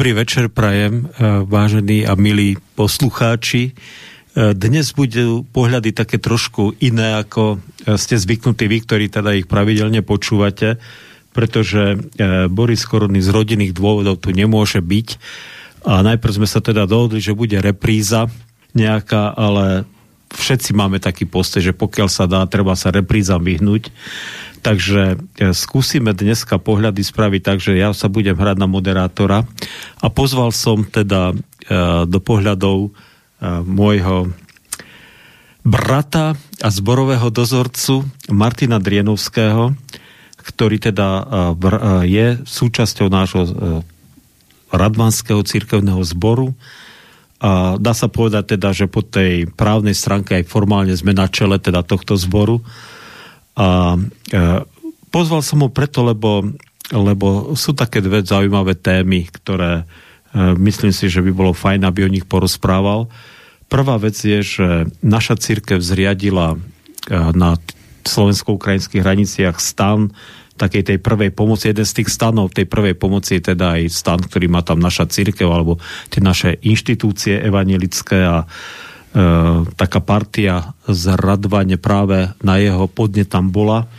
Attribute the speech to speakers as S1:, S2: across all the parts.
S1: Dobrý večer prajem, e, vážení a milí poslucháči. E, dnes budú pohľady také trošku iné, ako e, ste zvyknutí vy, ktorí teda ich pravidelne počúvate, pretože Boris Korony z rodinných dôvodov tu nemôže byť. A najprv sme sa teda dohodli, že bude repríza nejaká, ale všetci máme taký postoj, že pokiaľ sa dá, treba sa reprízam vyhnúť. Takže e, skúsime dneska pohľady spraviť tak, že ja sa budem hrať na moderátora. A pozval som teda e, do pohľadov e, môjho brata a zborového dozorcu Martina Drienovského, ktorý teda je súčasťou nášho radvanského církevného zboru. A dá sa povedať teda, že po tej právnej stránke aj formálne sme na čele teda tohto zboru a e, pozval som ho preto, lebo, lebo sú také dve zaujímavé témy, ktoré e, myslím si, že by bolo fajn, aby o nich porozprával. Prvá vec je, že naša církev zriadila e, na slovensko-ukrajinských hraniciach stan takej tej prvej pomoci. Jeden z tých stanov tej prvej pomoci je teda aj stan, ktorý má tam naša církev alebo tie naše inštitúcie evangelické a taká partia z Radvane práve na jeho podne tam bola,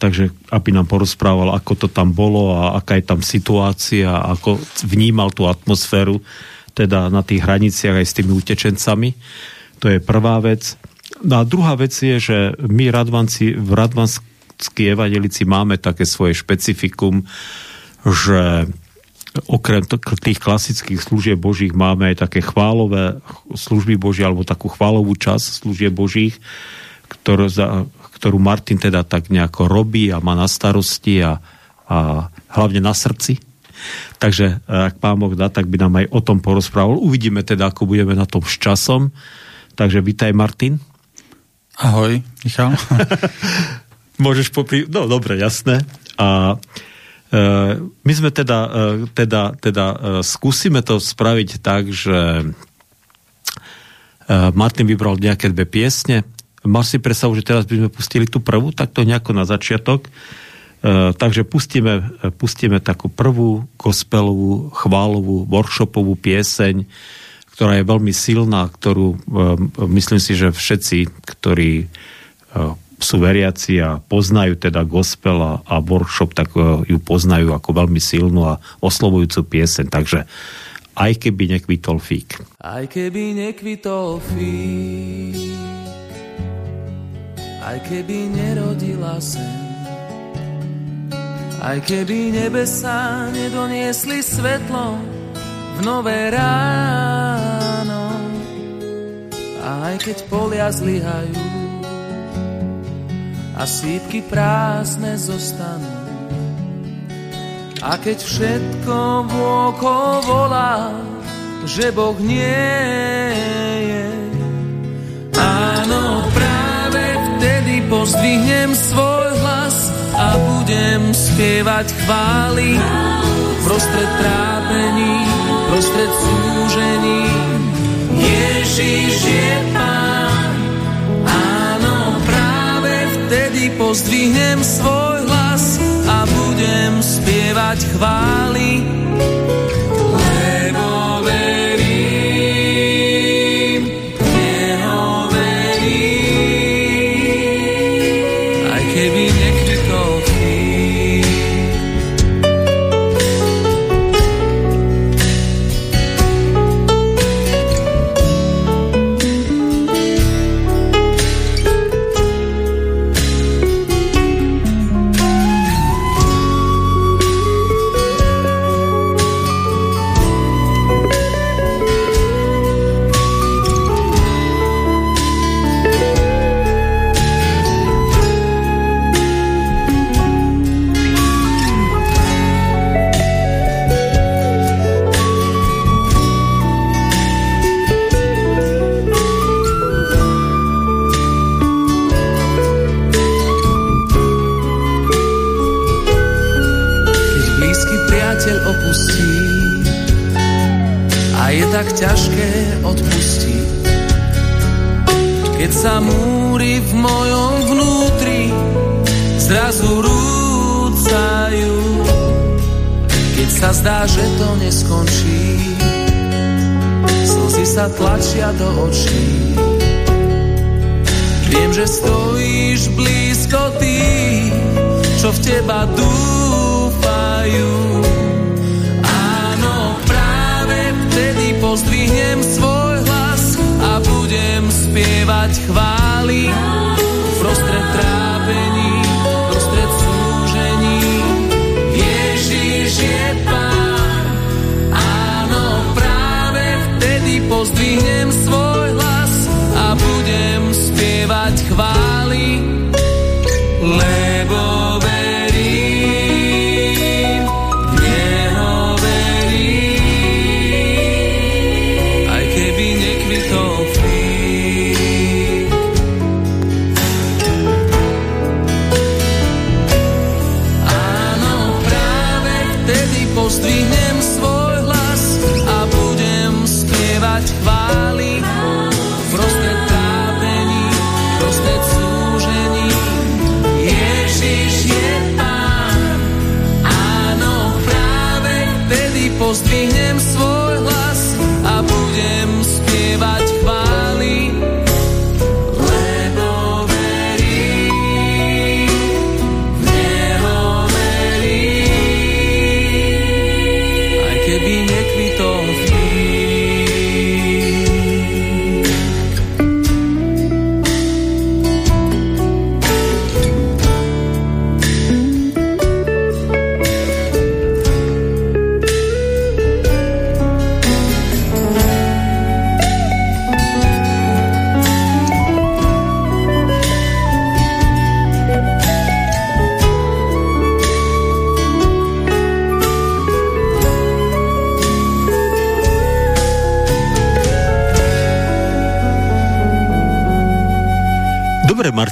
S1: takže aby nám porozprával, ako to tam bolo a aká je tam situácia, ako vnímal tú atmosféru teda na tých hraniciach aj s tými utečencami. To je prvá vec. No a druhá vec je, že my Radvanci, v Radvanskí evangelici máme také svoje špecifikum, že okrem tých klasických služieb božích máme aj také chválové služby boží alebo takú chválovú časť služieb božích, ktorú, za, ktorú Martin teda tak nejako robí a má na starosti a, a hlavne na srdci. Takže e, ak pán Boh dá, tak by nám aj o tom porozprával. Uvidíme teda, ako budeme na tom s časom. Takže vítaj Martin.
S2: Ahoj, Michal.
S1: Môžeš popri... No, dobre, jasné. A my sme teda, eh, teda, teda eh, skúsime to spraviť tak, že Martin vybral nejaké dve piesne. Máš si predstavu, že teraz by sme pustili tú prvú, tak to nejako na začiatok. Takže pustíme, pustíme takú prvú gospelovú, chválovú, workshopovú pieseň, ktorá je veľmi silná, ktorú myslím si, že všetci, ktorí sú veriaci a poznajú teda gospel a, a workshop, tak e, ju poznajú ako veľmi silnú a oslovujúcu pieseň. Takže aj keby nekvitol fík.
S3: Aj keby nekvitol fík, aj keby nerodila sem, aj keby nebesa nedoniesli svetlo v nové ráno, aj keď polia zlyhajú, a sípky prázdne zostanú. A keď všetko vôko volá, že Boh nie je, áno, práve vtedy pozdvihnem svoj hlas a budem spievať chvály prostred trápení, prostred súžení. Ježiš je Pán. Pozdvihnem svoj hlas a budem spievať chvály tlačia do očí. Viem, že stojíš blízko tých, čo v teba dúfajú. Áno, práve vtedy pozdvihnem svoj hlas a budem spievať chvály.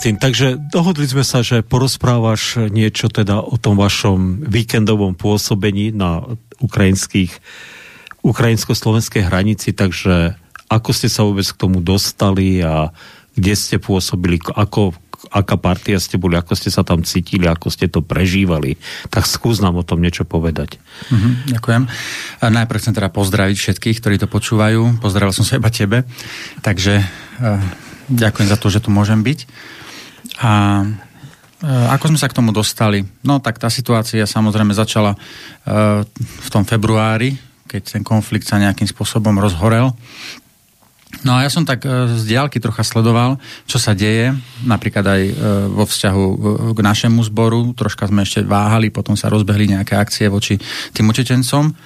S1: Martin, takže dohodli sme sa, že porozprávaš niečo teda o tom vašom víkendovom pôsobení na ukrajinských, ukrajinsko-slovenskej hranici, takže ako ste sa vôbec k tomu dostali a kde ste pôsobili, ako, aká partia ste boli, ako ste sa tam cítili, ako ste to prežívali. Tak skús nám o tom niečo povedať.
S2: Mhm, ďakujem. A najprv chcem teda pozdraviť všetkých, ktorí to počúvajú. Pozdravil som sa iba tebe. Takže e, ďakujem za to, že tu môžem byť. A e, ako sme sa k tomu dostali? No tak tá situácia samozrejme začala e, v tom februári, keď ten konflikt sa nejakým spôsobom rozhorel. No a ja som tak e, z diálky trocha sledoval, čo sa deje, napríklad aj vo vzťahu k našemu zboru. Troška sme ešte váhali, potom sa rozbehli nejaké akcie voči tým učiteľcom.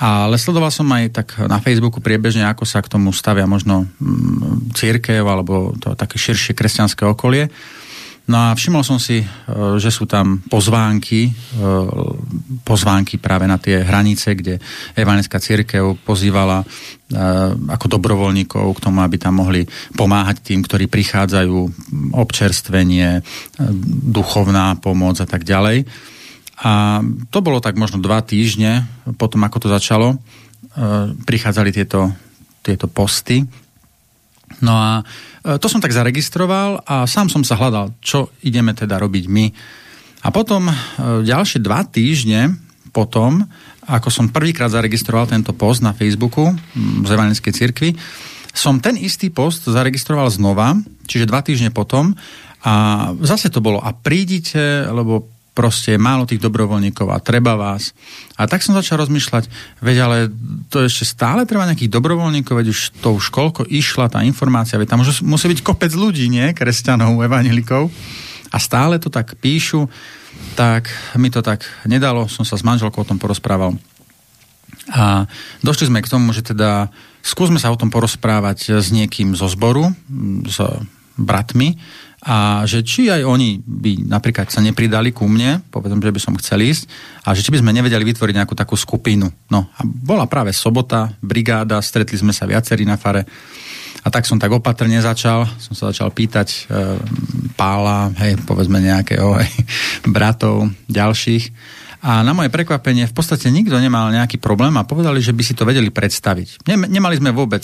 S2: Ale sledoval som aj tak na Facebooku priebežne, ako sa k tomu stavia možno mm, církev alebo to také širšie kresťanské okolie. No a všimol som si, e, že sú tam pozvánky, e, pozvánky práve na tie hranice, kde evangelická církev pozývala e, ako dobrovoľníkov k tomu, aby tam mohli pomáhať tým, ktorí prichádzajú, občerstvenie, duchovná pomoc a tak ďalej. A to bolo tak možno dva týždne potom, ako to začalo. Prichádzali tieto, tieto posty. No a e, to som tak zaregistroval a sám som sa hľadal, čo ideme teda robiť my. A potom e, ďalšie dva týždne potom, ako som prvýkrát zaregistroval tento post na Facebooku z Evangelickej cirkvi, som ten istý post zaregistroval znova, čiže dva týždne potom a zase to bolo a prídite, lebo proste je málo tých dobrovoľníkov a treba vás. A tak som začal rozmýšľať, veď ale to ešte stále treba nejakých dobrovoľníkov, veď už to už koľko išla tá informácia, veď tam už musí byť kopec ľudí, nie? Kresťanov, evanelikov. A stále to tak píšu, tak mi to tak nedalo, som sa s manželkou o tom porozprával. A došli sme k tomu, že teda skúsme sa o tom porozprávať s niekým zo zboru, s bratmi, a že či aj oni by napríklad sa nepridali ku mne, povedzme, že by som chcel ísť, a že či by sme nevedeli vytvoriť nejakú takú skupinu. No a bola práve sobota, brigáda, stretli sme sa viacerí na fare a tak som tak opatrne začal, som sa začal pýtať e, pála, hej, povedzme nejakého, hej, bratov, ďalších. A na moje prekvapenie v podstate nikto nemal nejaký problém a povedali, že by si to vedeli predstaviť. Nemali sme vôbec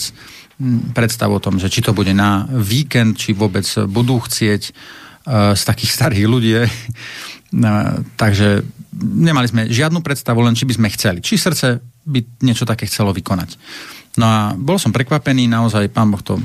S2: predstavu o tom, že či to bude na víkend, či vôbec budú chcieť uh, z takých starých ľudí. takže nemali sme žiadnu predstavu, len či by sme chceli. Či srdce by niečo také chcelo vykonať. No a bol som prekvapený, naozaj pán Boh to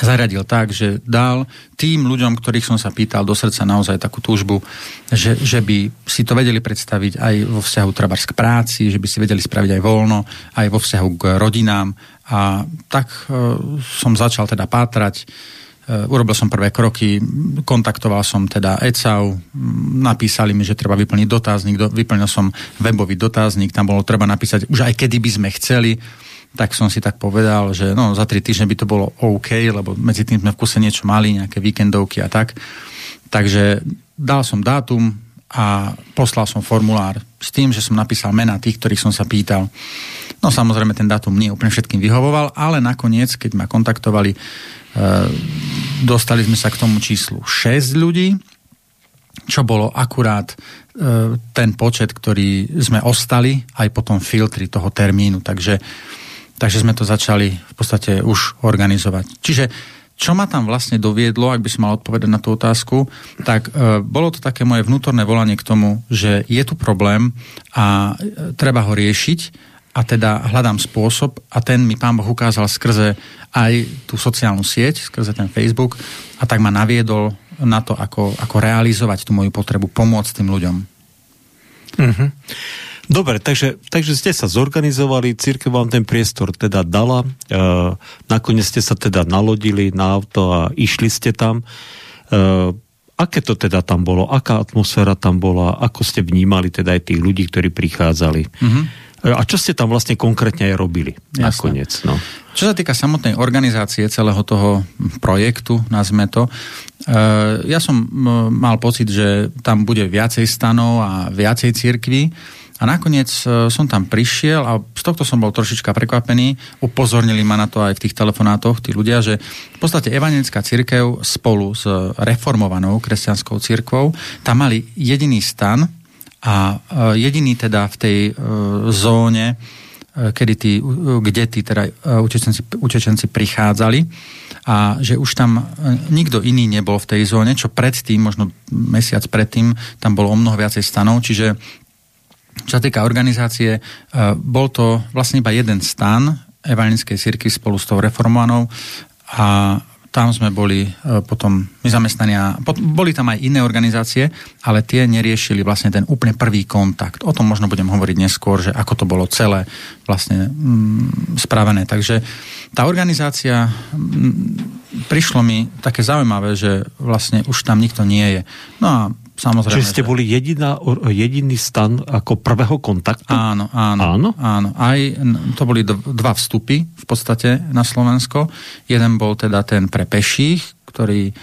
S2: zaradil tak, že dal tým ľuďom, ktorých som sa pýtal do srdca naozaj takú túžbu, že, že by si to vedeli predstaviť aj vo vzťahu trebárs k práci, že by si vedeli spraviť aj voľno, aj vo vzťahu k rodinám. A tak e, som začal teda pátrať, e, urobil som prvé kroky, kontaktoval som teda ECAU, napísali mi, že treba vyplniť dotazník, do, vyplnil som webový dotazník, tam bolo treba napísať už aj kedy by sme chceli, tak som si tak povedal, že no, za tri týždne by to bolo OK, lebo medzi tým sme v kuse niečo mali, nejaké víkendovky a tak. Takže dal som dátum a poslal som formulár s tým, že som napísal mena tých, ktorých som sa pýtal. No samozrejme ten dátum nie úplne všetkým vyhovoval, ale nakoniec, keď ma kontaktovali, e, dostali sme sa k tomu číslu 6 ľudí, čo bolo akurát e, ten počet, ktorý sme ostali aj po tom filtri toho termínu. Takže Takže sme to začali v podstate už organizovať. Čiže čo ma tam vlastne doviedlo, ak by som mal odpovedať na tú otázku, tak e, bolo to také moje vnútorné volanie k tomu, že je tu problém a e, treba ho riešiť a teda hľadám spôsob a ten mi pán Boh ukázal skrze aj tú sociálnu sieť, skrze ten Facebook a tak ma naviedol na to, ako, ako realizovať tú moju potrebu pomôcť tým ľuďom.
S1: Mm-hmm. Dobre, takže, takže ste sa zorganizovali, církev vám ten priestor teda dala, e, nakoniec ste sa teda nalodili na auto a išli ste tam. E, aké to teda tam bolo? Aká atmosféra tam bola? Ako ste vnímali teda aj tých ľudí, ktorí prichádzali? Mm-hmm. A čo ste tam vlastne konkrétne aj robili Jasne. nakoniec? No.
S2: Čo sa týka samotnej organizácie celého toho projektu, nazme to, ja som mal pocit, že tam bude viacej stanov a viacej církví, a nakoniec e, som tam prišiel a z tohto som bol trošička prekvapený. Upozornili ma na to aj v tých telefonátoch tí ľudia, že v podstate evangelická církev spolu s reformovanou kresťanskou církvou tam mali jediný stan a e, jediný teda v tej e, zóne, kedy tí, kde tí teda utečenci, utečenci prichádzali a že už tam nikto iný nebol v tej zóne, čo predtým, možno mesiac predtým, tam bolo o mnoho viacej stanov, čiže čo sa týka organizácie, e, bol to vlastne iba jeden stan evangelickej cirkvi spolu s tou reformovanou a tam sme boli e, potom my zamestnania, boli tam aj iné organizácie, ale tie neriešili vlastne ten úplne prvý kontakt. O tom možno budem hovoriť neskôr, že ako to bolo celé vlastne mm, spravené. Takže tá organizácia, mm, prišlo mi také zaujímavé, že vlastne už tam nikto nie je. No a Samozrejme.
S1: Čiže ste boli jediná, jediný stan ako prvého kontaktu?
S2: Áno, áno.
S1: Áno?
S2: áno. Aj to boli dva vstupy v podstate na Slovensko. Jeden bol teda ten pre peších, ktorý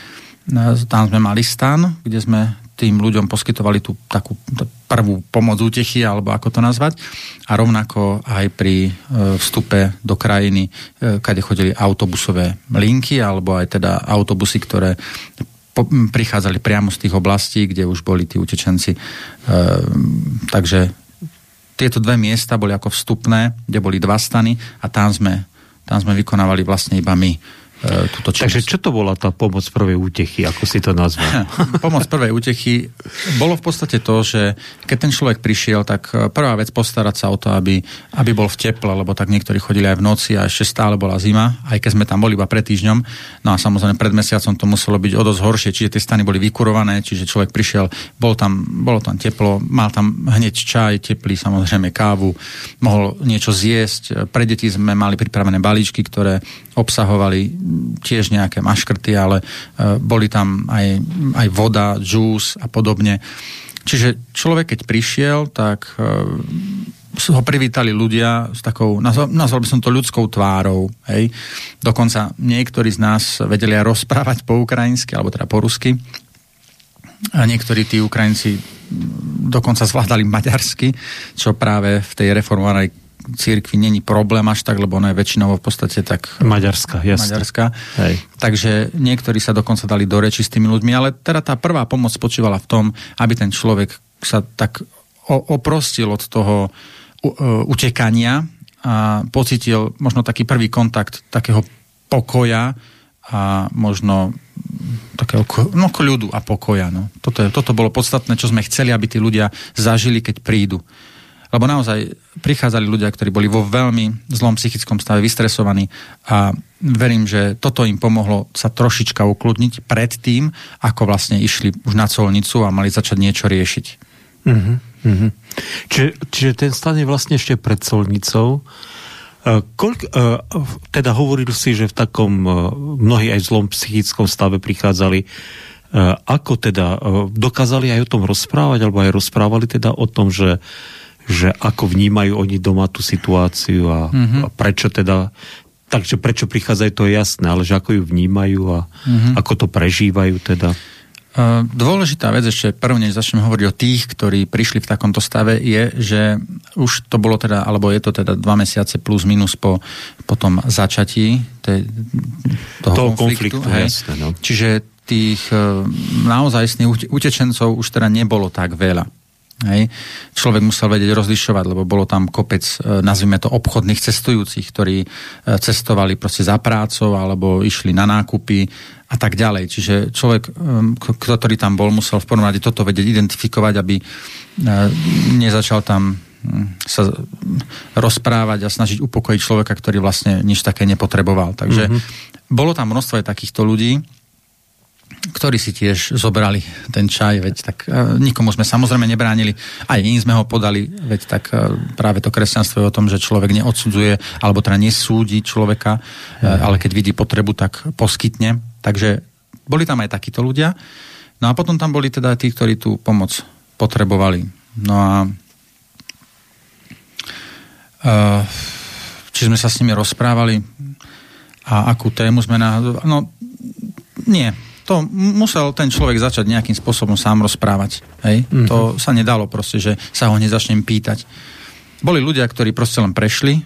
S2: tam sme mali stan, kde sme tým ľuďom poskytovali tú takú prvú pomoc útechy, alebo ako to nazvať. A rovnako aj pri e, vstupe do krajiny, e, kade chodili autobusové linky, alebo aj teda autobusy, ktoré prichádzali priamo z tých oblastí, kde už boli tí utečenci. E, takže tieto dve miesta boli ako vstupné, kde boli dva stany a tam sme, tam sme vykonávali vlastne iba my túto
S1: činnosť. Takže čo to bola tá pomoc prvej útechy, ako si to nazval?
S2: pomoc prvej útechy bolo v podstate to, že keď ten človek prišiel, tak e, prvá vec postarať sa o to, aby, aby bol v teple, lebo tak niektorí chodili aj v noci a ešte stále bola zima, aj keď sme tam boli iba pred týždňom. No a samozrejme pred mesiacom to muselo byť o dosť horšie, čiže tie stany boli vykurované, čiže človek prišiel, bol tam, bolo tam teplo, mal tam hneď čaj, teplý, samozrejme kávu, mohol niečo zjesť. Pre deti sme mali pripravené balíčky, ktoré obsahovali tiež nejaké maškrty, ale e, boli tam aj, aj voda, džús a podobne. Čiže človek, keď prišiel, tak e, ho privítali ľudia s takou, nazval, by som to ľudskou tvárou. Hej. Dokonca niektorí z nás vedeli aj rozprávať po ukrajinsky, alebo teda po rusky. A niektorí tí Ukrajinci dokonca zvládali maďarsky, čo práve v tej reformovanej církvi není problém až tak, lebo ona je väčšinou v podstate tak...
S1: Maďarská, jasne.
S2: Maďarská. Hej. Takže niektorí sa dokonca dali do reči s tými ľuďmi, ale teda tá prvá pomoc spočívala v tom, aby ten človek sa tak oprostil od toho utekania a pocitil možno taký prvý kontakt takého pokoja a možno takého no, kľudu a pokoja. No. Toto, je, toto bolo podstatné, čo sme chceli, aby tí ľudia zažili, keď prídu. Lebo naozaj prichádzali ľudia, ktorí boli vo veľmi zlom psychickom stave, vystresovaní a verím, že toto im pomohlo sa trošička ukludniť pred tým, ako vlastne išli už na colnicu a mali začať niečo riešiť.
S1: Uh-huh, uh-huh. Čiže, čiže ten stan je vlastne ešte pred colnicou. Uh, koľk, uh, teda hovoril si, že v takom uh, mnohí aj zlom psychickom stave prichádzali ako teda dokázali aj o tom rozprávať, alebo aj rozprávali teda o tom, že že ako vnímajú oni doma tú situáciu a, mm-hmm. a prečo teda takže prečo prichádzajú, to je jasné, ale že ako ju vnímajú a mm-hmm. ako to prežívajú teda.
S2: Dôležitá vec ešte, prv než začnem hovoriť o tých, ktorí prišli v takomto stave, je, že už to bolo teda, alebo je to teda dva mesiace plus minus po, po tom začatí tej, toho, toho konfliktu. konfliktu hej. Jasné, no. Čiže tých naozaj utečencov už teda nebolo tak veľa. Hej. Človek musel vedieť rozlišovať, lebo bolo tam kopec, e, nazvime to, obchodných cestujúcich, ktorí e, cestovali proste za prácou alebo išli na nákupy a tak ďalej. Čiže človek, e, ktorý tam bol, musel v prvom rade toto vedieť identifikovať, aby nezačal tam hm, sa rozprávať a snažiť upokojiť človeka, ktorý vlastne nič také nepotreboval. Takže mm-hmm. bolo tam množstvo aj takýchto ľudí, ktorí si tiež zobrali ten čaj, veď tak uh, nikomu sme samozrejme nebránili, aj iní sme ho podali, veď tak uh, práve to kresťanstvo je o tom, že človek neodsudzuje, alebo teda nesúdi človeka, uh, ale keď vidí potrebu, tak poskytne. Takže boli tam aj takíto ľudia. No a potom tam boli teda tí, ktorí tú pomoc potrebovali. No a uh, či sme sa s nimi rozprávali a akú tému sme na... No, nie, to musel ten človek začať nejakým spôsobom sám rozprávať. Hej? Mm-hmm. To sa nedalo proste, že sa ho hneď začnem pýtať. Boli ľudia, ktorí proste len prešli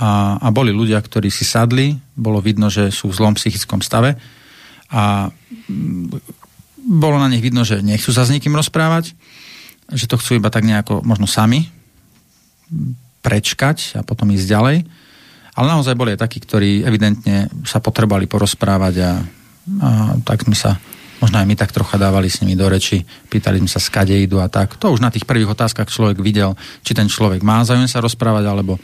S2: a, a boli ľudia, ktorí si sadli, bolo vidno, že sú v zlom psychickom stave a mm, bolo na nich vidno, že nechcú sa s nikým rozprávať, že to chcú iba tak nejako možno sami prečkať a potom ísť ďalej. Ale naozaj boli aj takí, ktorí evidentne sa potrebovali porozprávať a a tak sme sa možno aj my tak trocha dávali s nimi do reči, pýtali sme sa, skade idú a tak. To už na tých prvých otázkach človek videl, či ten človek má záujem sa rozprávať, alebo,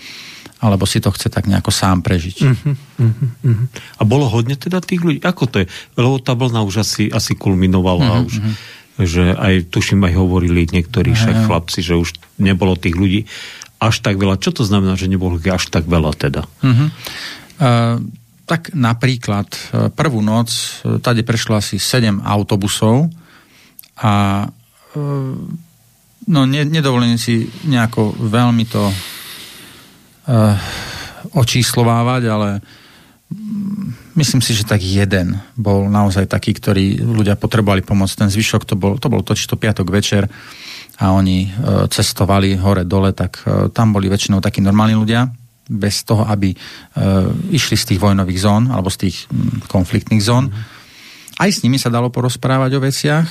S2: alebo si to chce tak nejako sám prežiť. Uh-huh, uh-huh,
S1: uh-huh. A bolo hodne teda tých ľudí? Ako to je? Lebo tá vlna už asi, asi kulminovala uh-huh, už. Uh-huh že aj, tuším, aj hovorili niektorí však chlapci, že už nebolo tých ľudí až tak veľa. Čo to znamená, že nebolo až tak veľa teda? Uh-huh.
S2: Uh, tak napríklad e, prvú noc e, tady prešlo asi 7 autobusov a e, no ne, nedovolím si nejako veľmi to uh, očíslovávať, ale mm, myslím si, že tak jeden bol naozaj taký, ktorý ľudia potrebovali pomôcť. Ten zvyšok to bol, to bol totiž to piatok večer a oni uh, cestovali hore-dole, tak uh, tam boli väčšinou takí normálni ľudia, bez toho, aby e, išli z tých vojnových zón alebo z tých m, konfliktných zón. Mm. Aj s nimi sa dalo porozprávať o veciach,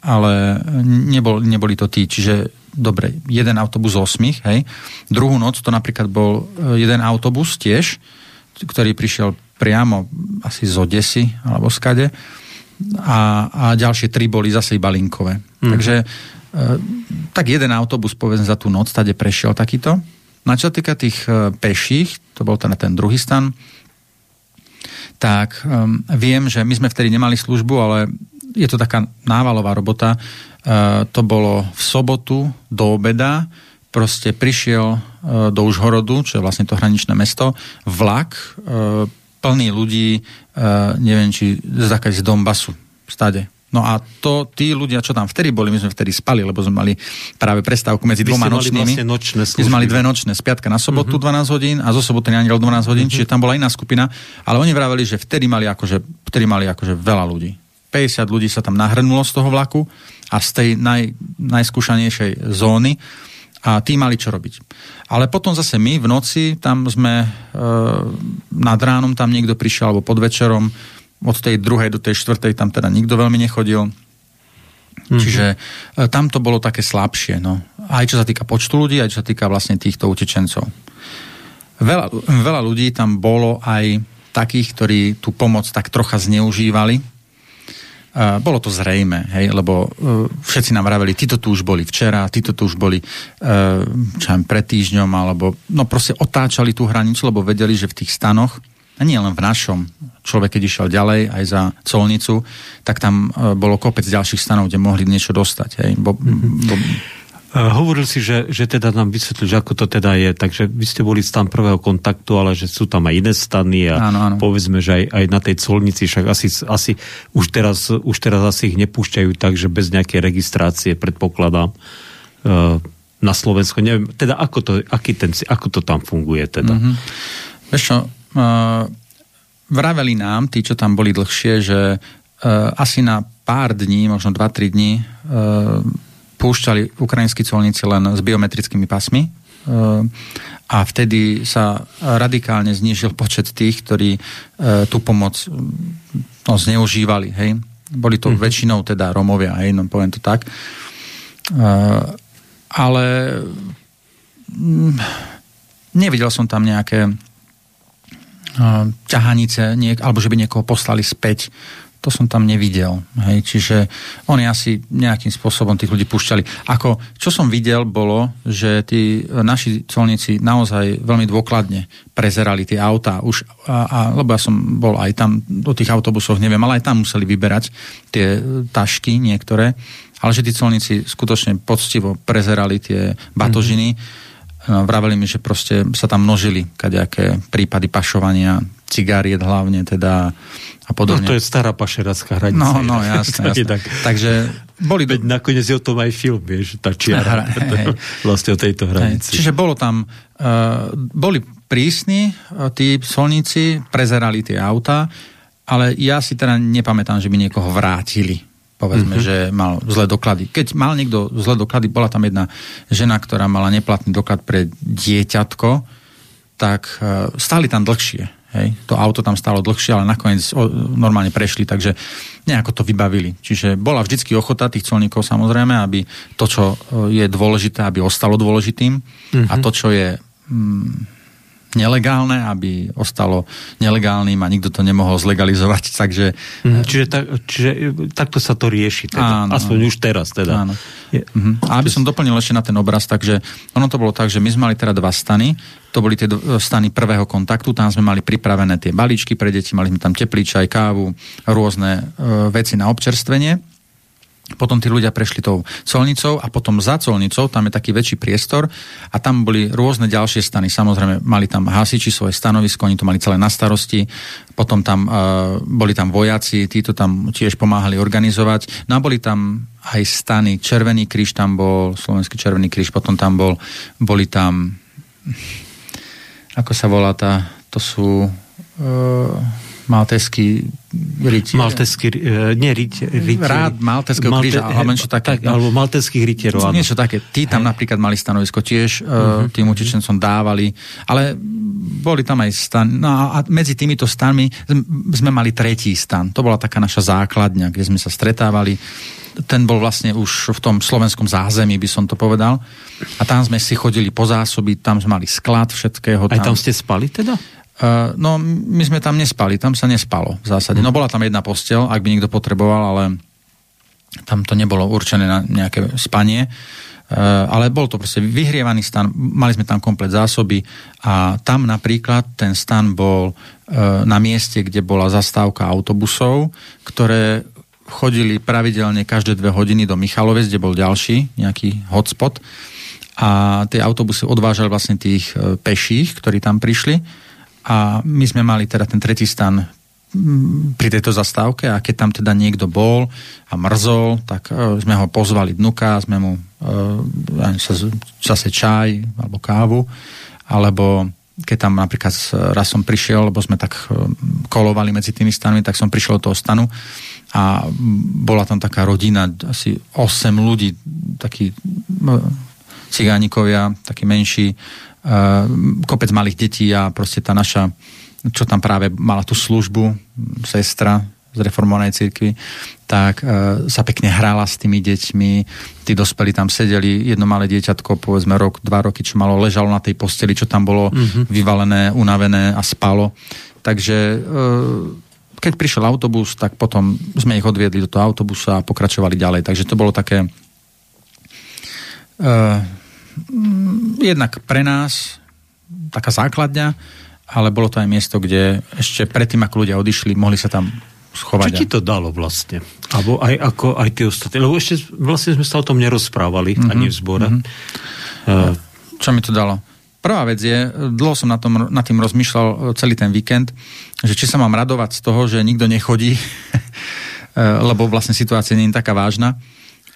S2: ale nebol, neboli to tí. Čiže dobre, jeden autobus z osmých, hej. Druhú noc to napríklad bol e, jeden autobus tiež, ktorý prišiel priamo asi z Odesy alebo skade a, a ďalšie tri boli zase iba linkové. Mm. Takže e, tak jeden autobus povedzme za tú noc tade prešiel takýto No a čo týka tých e, peších, to bol teda ten druhý stan, tak um, viem, že my sme vtedy nemali službu, ale je to taká návalová robota. Uh, to bolo v sobotu do obeda, proste prišiel uh, do Užhorodu, čo je vlastne to hraničné mesto, vlak uh, plný ľudí, uh, neviem, či z Donbasu, stade No a to tí ľudia, čo tam vtedy boli, my sme vtedy spali, lebo sme mali práve prestávku medzi Vy dvoma nočnými.
S1: Vlastne nočné
S2: my sme mali dve nočné, z piatka na sobotu uh-huh. Mhm. 12 hodín a zo soboty na 12 hodín, uh-huh. čiže tam bola iná skupina, ale oni vraveli, že vtedy mali akože, vtedy mali akože veľa ľudí. 50 ľudí sa tam nahrnulo z toho vlaku a z tej naj, najskúšanejšej zóny a tí mali čo robiť. Ale potom zase my v noci, tam sme e, nad ránom tam niekto prišiel, alebo pod večerom, od tej druhej do tej štvrtej tam teda nikto veľmi nechodil. Mm-hmm. Čiže e, tam to bolo také slabšie. No. Aj čo sa týka počtu ľudí, aj čo sa týka vlastne týchto utečencov. Veľa, veľa ľudí tam bolo aj takých, ktorí tú pomoc tak trocha zneužívali. Uh, bolo to zrejme, hej, lebo uh, všetci nám vraveli, títo tu už boli včera, títo tu už boli čo aj pred týždňom, alebo no proste otáčali tú hranicu, lebo vedeli, že v tých stanoch, a nie len v našom, človek keď išiel ďalej aj za colnicu, tak tam uh, bolo kopec ďalších stanov, kde mohli niečo dostať. Hej, bo, mm-hmm. bo,
S1: Hovoril si, že, že teda nám vysvetlil, že ako to teda je, takže vy ste boli stan prvého kontaktu, ale že sú tam aj iné stany a áno, áno. povedzme, že aj, aj na tej colnici, však asi, asi už, teraz, už teraz asi ich nepúšťajú tak, že bez nejakej registrácie, predpokladám, na Slovensko. Neviem, teda ako to, aký ten, ako to tam funguje teda? Mm-hmm.
S2: Vieš čo, vraveli nám, tí, čo tam boli dlhšie, že uh, asi na pár dní, možno 2-3 dní uh, púšťali ukrajinskí colníci len s biometrickými pasmi a vtedy sa radikálne znížil počet tých, ktorí tú pomoc no, zneužívali. Hej? Boli to mm-hmm. väčšinou teda Romovia, hej, no poviem to tak. Ale mm, nevidel som tam nejaké ťahanice, niek- alebo že by niekoho poslali späť to som tam nevidel. Hej. Čiže oni asi nejakým spôsobom tých ľudí pušťali. Ako, čo som videl, bolo, že tí naši colníci naozaj veľmi dôkladne prezerali tie autá. Už, a, a, lebo ja som bol aj tam, do tých autobusov neviem, ale aj tam museli vyberať tie tašky niektoré. Ale že tí colníci skutočne poctivo prezerali tie batožiny. Mm-hmm. Vraveli mi, že proste sa tam množili kadejaké prípady pašovania cigáriet hlavne teda a podobne.
S1: No to je stará pašeracká hranica.
S2: No, no, jasne, jasne. Tak. Takže
S1: boli... Veď nakoniec je o tom aj film, vieš, tá čiara. Hra, vlastne o tejto hranici.
S2: Hej. Čiže bolo tam, uh, boli prísni uh, tí solníci, prezerali tie auta, ale ja si teda nepamätám, že by niekoho vrátili povedzme, mm-hmm. že mal zlé doklady. Keď mal niekto zlé doklady, bola tam jedna žena, ktorá mala neplatný doklad pre dieťatko, tak uh, stáli tam dlhšie. Hej, to auto tam stalo dlhšie, ale nakoniec o, normálne prešli, takže nejako to vybavili. Čiže bola vždycky ochota tých colníkov samozrejme, aby to, čo je dôležité, aby ostalo dôležitým mm-hmm. a to, čo je mm, nelegálne, aby ostalo nelegálnym a nikto to nemohol zlegalizovať. Takže,
S1: mm, čiže, tak, čiže takto sa to rieši, teda, áno, aspoň už teraz. Teda.
S2: Áno. Je, mm, a aby som doplnil ešte na ten obraz, takže ono to bolo tak, že my sme mali teda dva stany, to boli tie stany prvého kontaktu, tam sme mali pripravené tie balíčky pre deti, mali sme tam teplý čaj, kávu, rôzne e, veci na občerstvenie potom tí ľudia prešli tou colnicou a potom za colnicou, tam je taký väčší priestor a tam boli rôzne ďalšie stany. Samozrejme, mali tam hasiči svoje stanovisko, oni to mali celé na starosti, potom tam uh, boli tam vojaci, títo tam tiež pomáhali organizovať. No a boli tam aj stany, Červený kríž tam bol, Slovenský Červený kríž, potom tam bol, boli tam, ako sa volá tá, to sú... Uh, maltéský rytier.
S1: Maltéský, uh, nie rytier.
S2: Rád maltéského Malte, kríža, alebo niečo také.
S1: Tak, alebo maltéských rytierov.
S2: Niečo také. Tí tam Hej. napríklad mali stanovisko tiež, uh-huh. tým utečencom dávali, ale boli tam aj stan. No a medzi týmito stanmi sme mali tretí stan. To bola taká naša základňa, kde sme sa stretávali. Ten bol vlastne už v tom slovenskom zázemí, by som to povedal. A tam sme si chodili po zásoby, tam sme mali sklad všetkého.
S1: Tam... Aj tam ste spali teda?
S2: Uh, no, my sme tam nespali, tam sa nespalo v zásade. No bola tam jedna postel, ak by niekto potreboval, ale tam to nebolo určené na nejaké spanie. Uh, ale bol to proste vyhrievaný stan, mali sme tam komplet zásoby a tam napríklad ten stan bol uh, na mieste, kde bola zastávka autobusov, ktoré chodili pravidelne každé dve hodiny do Michalovec, kde bol ďalší nejaký hotspot a tie autobusy odvážali vlastne tých peších, ktorí tam prišli a my sme mali teda ten tretí stan pri tejto zastávke a keď tam teda niekto bol a mrzol, tak uh, sme ho pozvali dnuka, sme mu uh, zase čaj alebo kávu, alebo keď tam napríklad raz som prišiel, lebo sme tak uh, kolovali medzi tými stanmi, tak som prišiel do toho stanu a bola tam taká rodina, asi 8 ľudí, takí cigánikovia, takí menší, kopec malých detí a proste tá naša, čo tam práve mala tú službu, sestra z reformovanej cirkvi, tak uh, sa pekne hrala s tými deťmi, tí dospelí tam sedeli, jedno malé dieťatko, povedzme rok, dva roky, čo malo, ležalo na tej posteli, čo tam bolo mm-hmm. vyvalené, unavené a spalo. Takže e, keď prišiel autobus, tak potom sme ich odviedli do toho autobusa a pokračovali ďalej. Takže to bolo také uh, jednak pre nás taká základňa, ale bolo to aj miesto, kde ešte predtým, ako ľudia odišli, mohli sa tam schovať.
S1: Čo ti to dalo vlastne? Abo aj ako aj tie ostatní? Lebo ešte vlastne sme sa o tom nerozprávali, mm-hmm. ani v zbore. Mm-hmm.
S2: Uh, Čo mi to dalo? Prvá vec je, dlho som na, tom, na tým rozmýšľal celý ten víkend, že či sa mám radovať z toho, že nikto nechodí, e, lebo vlastne situácia nie je taká vážna,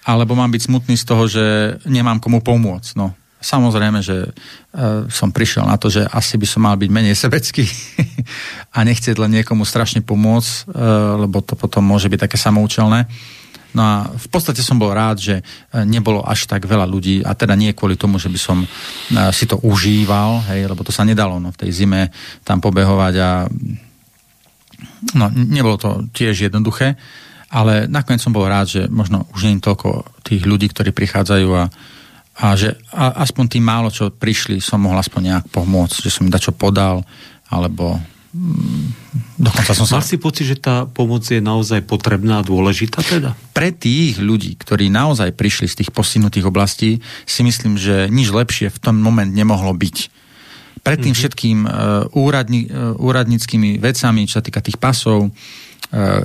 S2: alebo mám byť smutný z toho, že nemám komu pomôcť. No, samozrejme, že uh, som prišiel na to, že asi by som mal byť menej sebecký a nechcieť len niekomu strašne pomôcť, uh, lebo to potom môže byť také samoučelné. No a v podstate som bol rád, že e, nebolo až tak veľa ľudí a teda nie kvôli tomu, že by som e, si to užíval, hej, lebo to sa nedalo no, v tej zime tam pobehovať a no, nebolo to tiež jednoduché, ale nakoniec som bol rád, že možno už nie je toľko tých ľudí, ktorí prichádzajú a, a že a, aspoň tým málo, čo prišli, som mohol aspoň nejak pomôcť, že som im dačo podal, alebo
S1: Dokonca som sa... Mal si pocit, že tá pomoc je naozaj potrebná a dôležitá teda?
S2: Pre tých ľudí, ktorí naozaj prišli z tých postihnutých oblastí, si myslím, že nič lepšie v tom moment nemohlo byť. Pred tým mm-hmm. všetkým uh, úradni, uh, úradníckými vecami, čo sa týka tých pasov,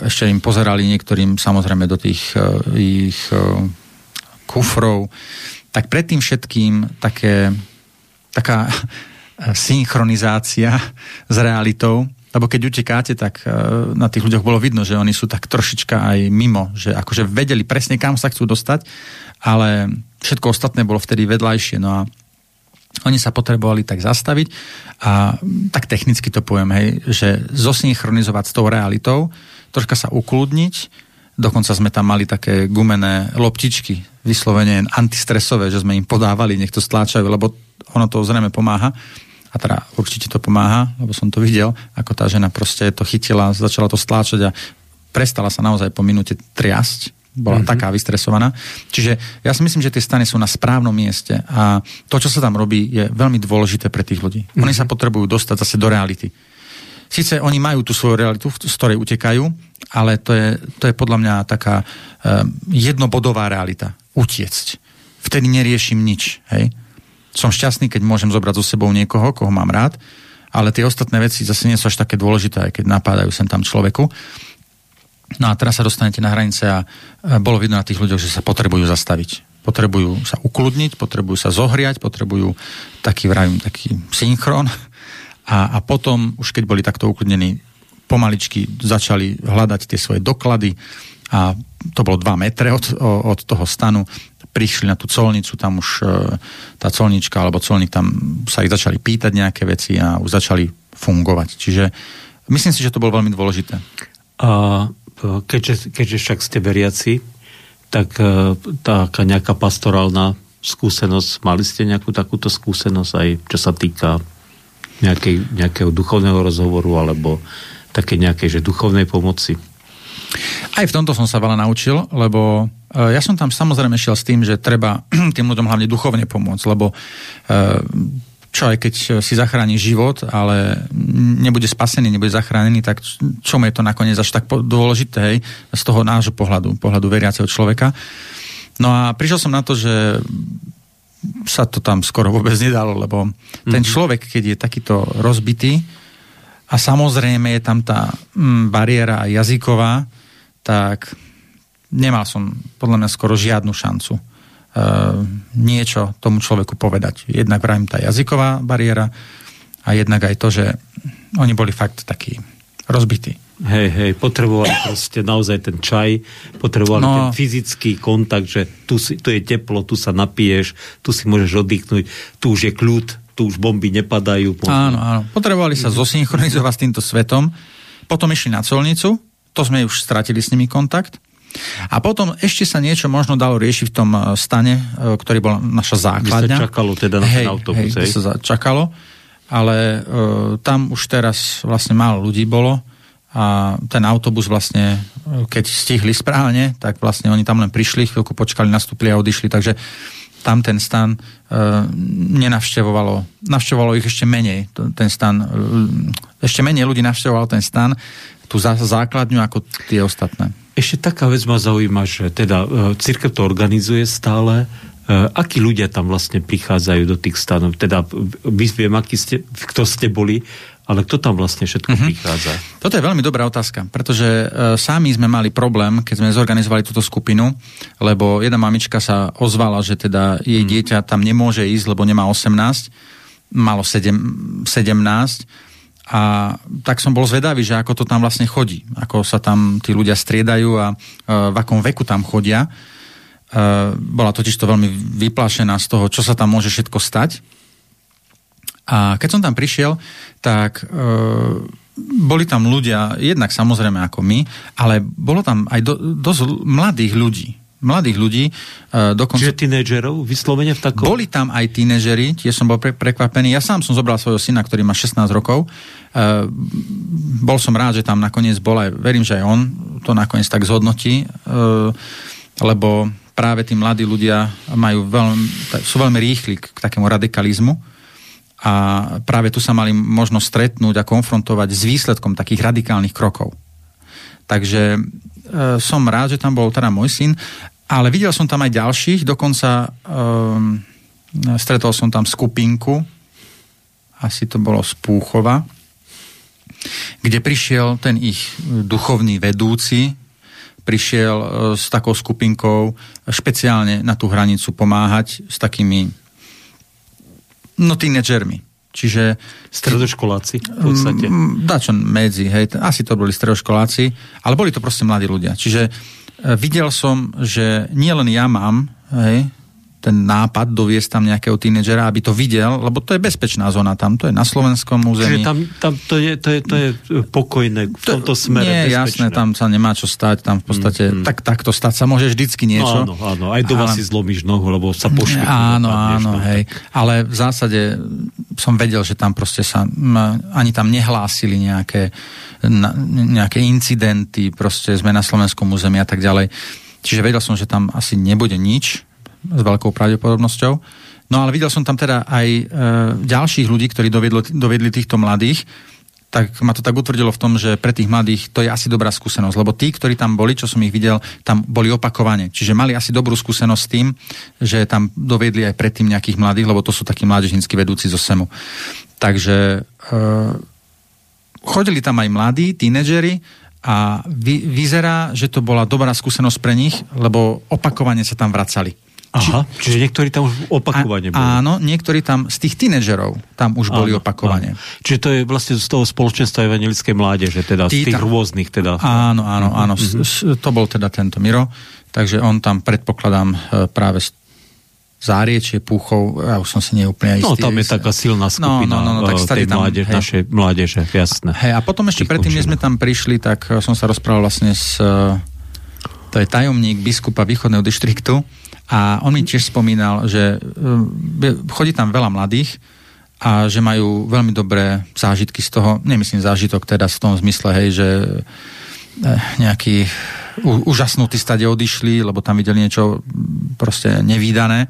S2: ešte im pozerali niektorým samozrejme do tých uh, ich uh, kufrov, tak pred tým všetkým také, taká synchronizácia s realitou, lebo keď utekáte, tak na tých ľuďoch bolo vidno, že oni sú tak trošička aj mimo, že akože vedeli presne, kam sa chcú dostať, ale všetko ostatné bolo vtedy vedľajšie. No a oni sa potrebovali tak zastaviť a tak technicky to poviem, hej, že zosynchronizovať s tou realitou, troška sa ukludniť, Dokonca sme tam mali také gumené loptičky, vyslovene antistresové, že sme im podávali, nech to stláčajú, lebo ono to zrejme pomáha a teda určite to pomáha, lebo som to videl, ako tá žena proste to chytila, začala to stláčať a prestala sa naozaj po minúte triasť, bola mm-hmm. taká vystresovaná. Čiže ja si myslím, že tie stany sú na správnom mieste a to, čo sa tam robí, je veľmi dôležité pre tých ľudí. Mm-hmm. Oni sa potrebujú dostať zase do reality. Sice oni majú tú svoju realitu, z ktorej utekajú, ale to je, to je podľa mňa taká um, jednobodová realita. Utiecť. Vtedy neriešim nič. Hej? som šťastný, keď môžem zobrať so sebou niekoho, koho mám rád, ale tie ostatné veci zase nie sú až také dôležité, aj keď napádajú sem tam človeku. No a teraz sa dostanete na hranice a bolo vidno na tých ľuďoch, že sa potrebujú zastaviť. Potrebujú sa ukludniť, potrebujú sa zohriať, potrebujú taký, vravím, taký synchron a, a potom, už keď boli takto ukludnení, pomaličky začali hľadať tie svoje doklady a to bolo 2 metre od, od toho stanu prišli na tú colnicu, tam už e, tá colnička alebo colník tam sa ich začali pýtať nejaké veci a už začali fungovať. Čiže myslím si, že to bolo veľmi dôležité.
S1: A keďže, keďže však ste veriaci, tak e, taká nejaká pastorálna skúsenosť, mali ste nejakú takúto skúsenosť aj čo sa týka nejakej, nejakého duchovného rozhovoru alebo také nejakej, že duchovnej pomoci?
S2: Aj v tomto som sa veľa naučil, lebo e, ja som tam samozrejme šiel s tým, že treba tým ľuďom hlavne duchovne pomôcť, lebo e, čo aj keď si zachráni život, ale nebude spasený, nebude zachránený, tak čo mu je to nakoniec až tak dôležité hej, z toho nášho pohľadu, pohľadu veriaceho človeka. No a prišiel som na to, že sa to tam skoro vôbec nedalo, lebo mm-hmm. ten mhm. človek, keď je takýto rozbitý a samozrejme je tam tá mm, bariéra jazyková, tak nemal som podľa mňa skoro žiadnu šancu uh, niečo tomu človeku povedať. Jednak vrajím tá jazyková bariéra a jednak aj to, že oni boli fakt takí rozbití.
S1: Hej, hej, potrebovali proste naozaj ten čaj, potrebovali no, ten fyzický kontakt, že tu, si, tu je teplo, tu sa napiješ, tu si môžeš oddychnúť, tu už je kľud, tu už bomby nepadajú.
S2: Áno, áno. Potrebovali sa zosynchronizovať s týmto svetom, potom išli na colnicu, to sme už stratili s nimi kontakt. A potom ešte sa niečo možno dalo riešiť v tom e, stane, e, ktorý bol naša základňa. Kde
S1: sa čakalo teda na hej, ten autobus.
S2: Hej, hej. sa čakalo, ale e, tam už teraz vlastne málo ľudí bolo a ten autobus vlastne, keď stihli správne, tak vlastne oni tam len prišli, chvíľku počkali, nastúpili a odišli, takže tam ten stan e, nenavštevovalo, navštevovalo ich ešte menej, ten stan, e, ešte menej ľudí navštevovalo ten stan, tú zá, základňu ako tie ostatné.
S1: Ešte taká vec ma zaujíma, že teda e, církev to organizuje stále, e, akí ľudia tam vlastne prichádzajú do tých stanov, teda vy viem, aký ste, kto ste boli, ale kto tam vlastne všetko mm-hmm. prichádza?
S2: Toto je veľmi dobrá otázka, pretože e, sami sme mali problém, keď sme zorganizovali túto skupinu, lebo jedna mamička sa ozvala, že teda jej mm. dieťa tam nemôže ísť, lebo nemá 18, malo 7, 17 a tak som bol zvedavý, že ako to tam vlastne chodí, ako sa tam tí ľudia striedajú a e, v akom veku tam chodia. E, bola totiž to veľmi vyplašená z toho, čo sa tam môže všetko stať a keď som tam prišiel, tak e, boli tam ľudia, jednak samozrejme ako my, ale bolo tam aj do, dosť mladých ľudí. Mladých ľudí. E, dokonca...
S1: Čiže tínedžerov vyslovene v takom...
S2: Boli tam aj tínedžeri, tiež som bol pre, prekvapený. Ja sám som zobral svojho syna, ktorý má 16 rokov. E, bol som rád, že tam nakoniec bol aj, verím, že aj on to nakoniec tak zhodnotí, e, lebo práve tí mladí ľudia majú veľmi, sú veľmi rýchli k, k takému radikalizmu a práve tu sa mali možno stretnúť a konfrontovať s výsledkom takých radikálnych krokov. Takže e, som rád, že tam bol teda môj syn, ale videl som tam aj ďalších, dokonca e, stretol som tam skupinku, asi to bolo z Púchova, kde prišiel ten ich duchovný vedúci, prišiel e, s takou skupinkou špeciálne na tú hranicu pomáhať s takými No tínedžermi. Čiže...
S1: Stredoškoláci v podstate.
S2: Dačo medzi, hej, asi to boli stredoškoláci, ale boli to proste mladí ľudia. Čiže e, videl som, že nielen ja mám, hej, ten nápad doviesť tam nejakého tínedžera, aby to videl, lebo to je bezpečná zóna tam, to je na slovenskom území.
S1: Čiže tam, tam to, je, to, je, to je pokojné v tomto smere
S2: Nie,
S1: bezpečné.
S2: jasné, tam sa nemá čo stať, tam v podstate, mm, mm. tak takto stať sa môže vždycky niečo.
S1: No, áno, áno, aj doma ale... si zlomíš nohu, lebo sa pošli.
S2: Áno, áno, no, hej. Ale v zásade som vedel, že tam proste sa ani tam nehlásili nejaké, na, nejaké incidenty, proste sme na slovenskom území a tak ďalej. Čiže vedel som, že tam asi nebude nič, s veľkou pravdepodobnosťou. No ale videl som tam teda aj e, ďalších ľudí, ktorí dovedli, dovedli týchto mladých, tak ma to tak utvrdilo v tom, že pre tých mladých to je asi dobrá skúsenosť, lebo tí, ktorí tam boli, čo som ich videl, tam boli opakovane. Čiže mali asi dobrú skúsenosť s tým, že tam dovedli aj predtým nejakých mladých, lebo to sú takí mládežnícky vedúci zo SEMu. Takže e, chodili tam aj mladí, tínedžeri, a vy, vyzerá, že to bola dobrá skúsenosť pre nich, lebo opakovane sa tam vracali.
S1: Aha, Či, čiže niektorí tam už opakovane boli.
S2: Áno, niektorí tam z tých tínedžerov tam už áno, boli opakovane. Áno.
S1: Čiže to je vlastne z toho spoločenstva evangelickej mládeže, teda Tí z tých tam, rôznych teda.
S2: Áno, áno, áno. Mm-hmm. To bol teda tento Miro, takže on tam predpokladám e, práve z Záriečie, Púchov, ja už som si neúplne
S1: istý. No, tam je taká silná no, skupina no, no, no, tak tej tam, mládež, hej. našej mládeže, jasné.
S2: Hej, a potom ešte predtým, než sme tam prišli, tak e, som sa rozprával vlastne s to je tajomník biskupa východného dištriktu a on mi tiež spomínal, že e, chodí tam veľa mladých a že majú veľmi dobré zážitky z toho, nemyslím zážitok teda v tom zmysle, hej, že e, nejaký úžasnutí stade odišli, lebo tam videli niečo proste nevýdané,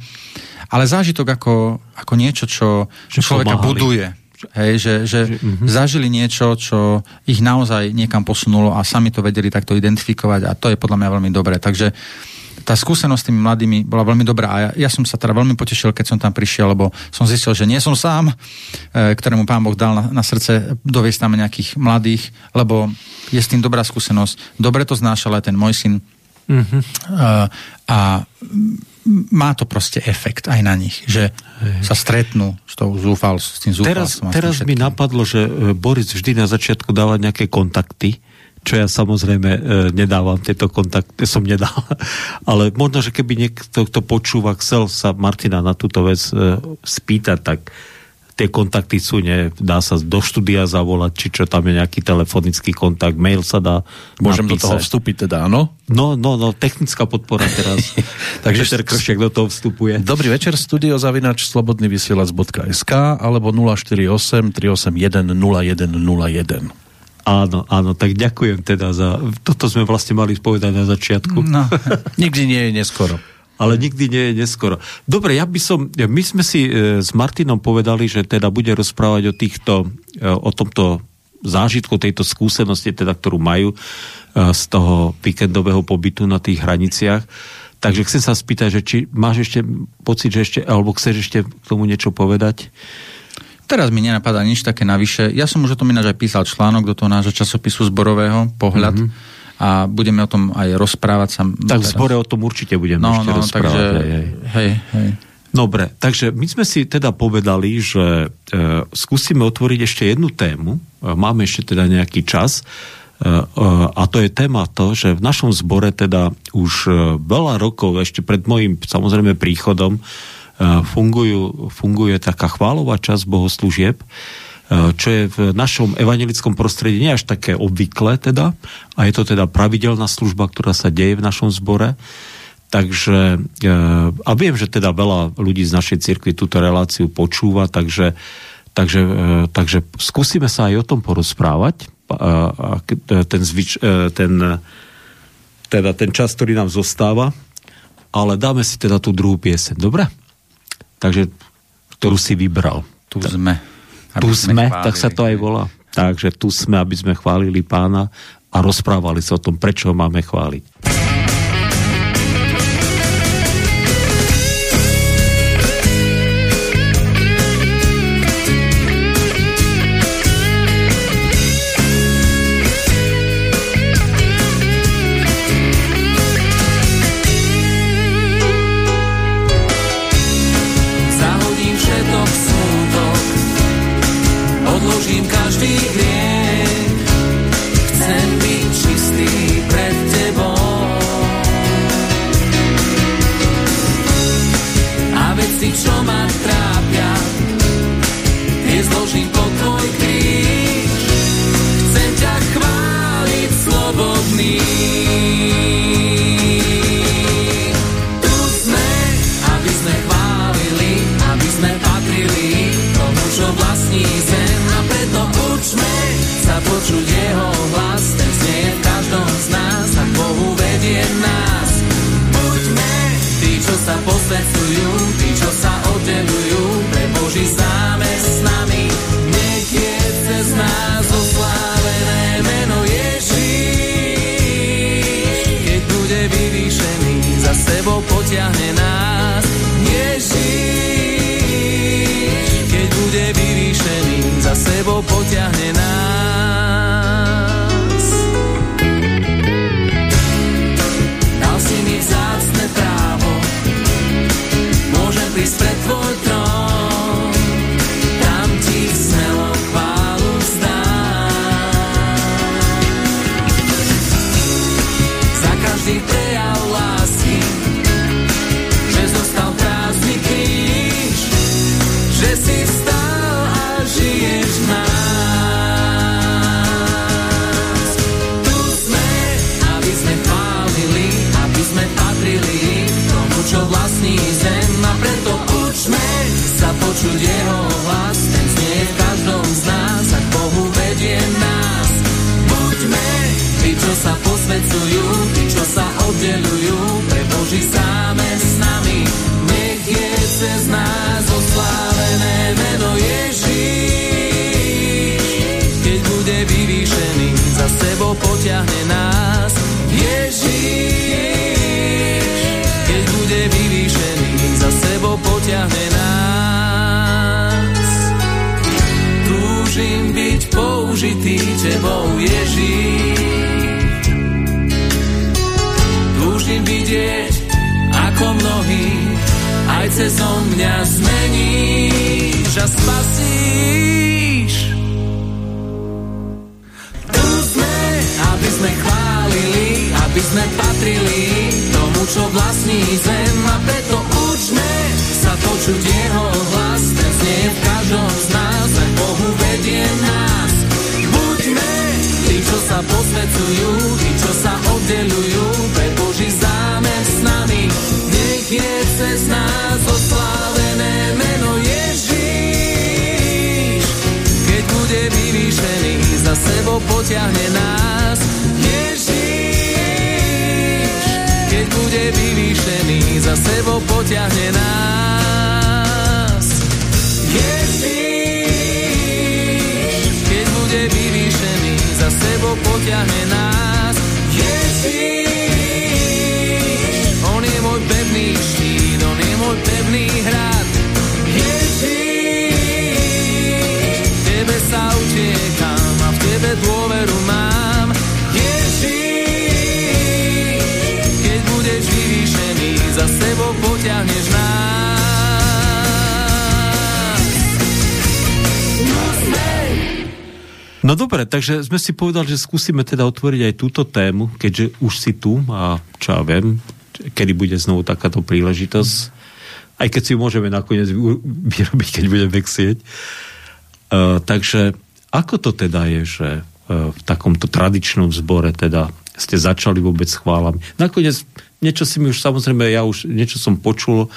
S2: ale zážitok ako, ako niečo, čo, čo človeka pomáhali. buduje. Hej, že, že, že uh-huh. zažili niečo, čo ich naozaj niekam posunulo a sami to vedeli takto identifikovať a to je podľa mňa veľmi dobré. Takže tá skúsenosť s tými mladými bola veľmi dobrá a ja, ja som sa teda veľmi potešil, keď som tam prišiel, lebo som zistil, že nie som sám, e, ktorému pán Boh dal na, na srdce doviesť tam nejakých mladých, lebo je s tým dobrá skúsenosť. Dobre to znášal aj ten môj syn. Uh-huh. A, a má to proste efekt aj na nich, že Hej. sa stretnú s, tou zúfal, s tým zúfalstvom.
S1: Teraz, teraz mi napadlo, že e, Boris vždy na začiatku dáva nejaké kontakty čo ja samozrejme e, nedávam tieto kontakty, som nedal. Ale možno, že keby niekto, kto počúva, chcel sa Martina na túto vec e, spýtať, tak tie kontakty sú, nie, dá sa do štúdia zavolať, či čo tam je nejaký telefonický kontakt, mail sa dá
S4: Môžem napísať. do toho vstúpiť teda, áno?
S1: No, no, no, technická podpora teraz. Takže Peter Kršiak do toho vstupuje.
S4: Dobrý večer, studio zavinač slobodnyvysielac.sk alebo 048 381 0101.
S1: Áno, áno, tak ďakujem teda za... Toto sme vlastne mali povedať na začiatku.
S4: No, nikdy nie je neskoro.
S3: ale nikdy nie je neskoro. Dobre, ja by som, my sme si e, s Martinom povedali, že teda bude rozprávať o týchto, e, o tomto zážitku, tejto skúsenosti, teda, ktorú majú e, z toho víkendového pobytu na tých hraniciach. Takže chcem sa spýtať, že či máš ešte pocit, že ešte, alebo chceš ešte k tomu niečo povedať?
S2: Teraz mi nenapadá nič také navyše. Ja som už o tom ináč aj písal článok do toho nášho časopisu zborového, pohľad. Mm-hmm a budeme o tom aj rozprávať sa.
S3: Tak v zbore o tom určite budeme no, ešte no, rozprávať. Takže, hej,
S2: hej. hej.
S3: Dobre, takže my sme si teda povedali, že e, skúsime otvoriť ešte jednu tému. E, máme ešte teda nejaký čas. E, e, a to je téma to, že v našom zbore teda už e, veľa rokov, ešte pred môjim samozrejme príchodom, e, fungujú, funguje taká chválová časť bohoslúžieb, Eh, čo je v našom evangelickom prostredí nie až také obvyklé teda, a je to teda pravidelná služba, ktorá sa deje v našom zbore. Takže, eh, a viem, že teda veľa ľudí z našej cirkvi túto reláciu počúva, takže, takže, takže skúsime sa aj o tom porozprávať. Ten, zvyč, ten, teda ten čas, ktorý nám zostáva, ale dáme si teda tú druhú pieseň, dobre? Takže, ktorú si vybral.
S2: Tu sme
S3: tu sme, chválili. tak sa to aj volá. Takže tu sme, aby sme chválili pána a rozprávali sa o tom, prečo ho máme chváliť.
S1: Dobre, takže sme si povedali, že skúsime teda otvoriť aj túto tému, keďže už si tu a čo ja viem, kedy bude znovu takáto príležitosť. Aj keď si môžeme nakoniec vy- vyrobiť, keď budeme chcieť. Uh, takže ako to teda je, že uh, v takomto tradičnom zbore teda ste začali vôbec chválami. Nakoniec niečo si mi už samozrejme, ja už niečo som počul,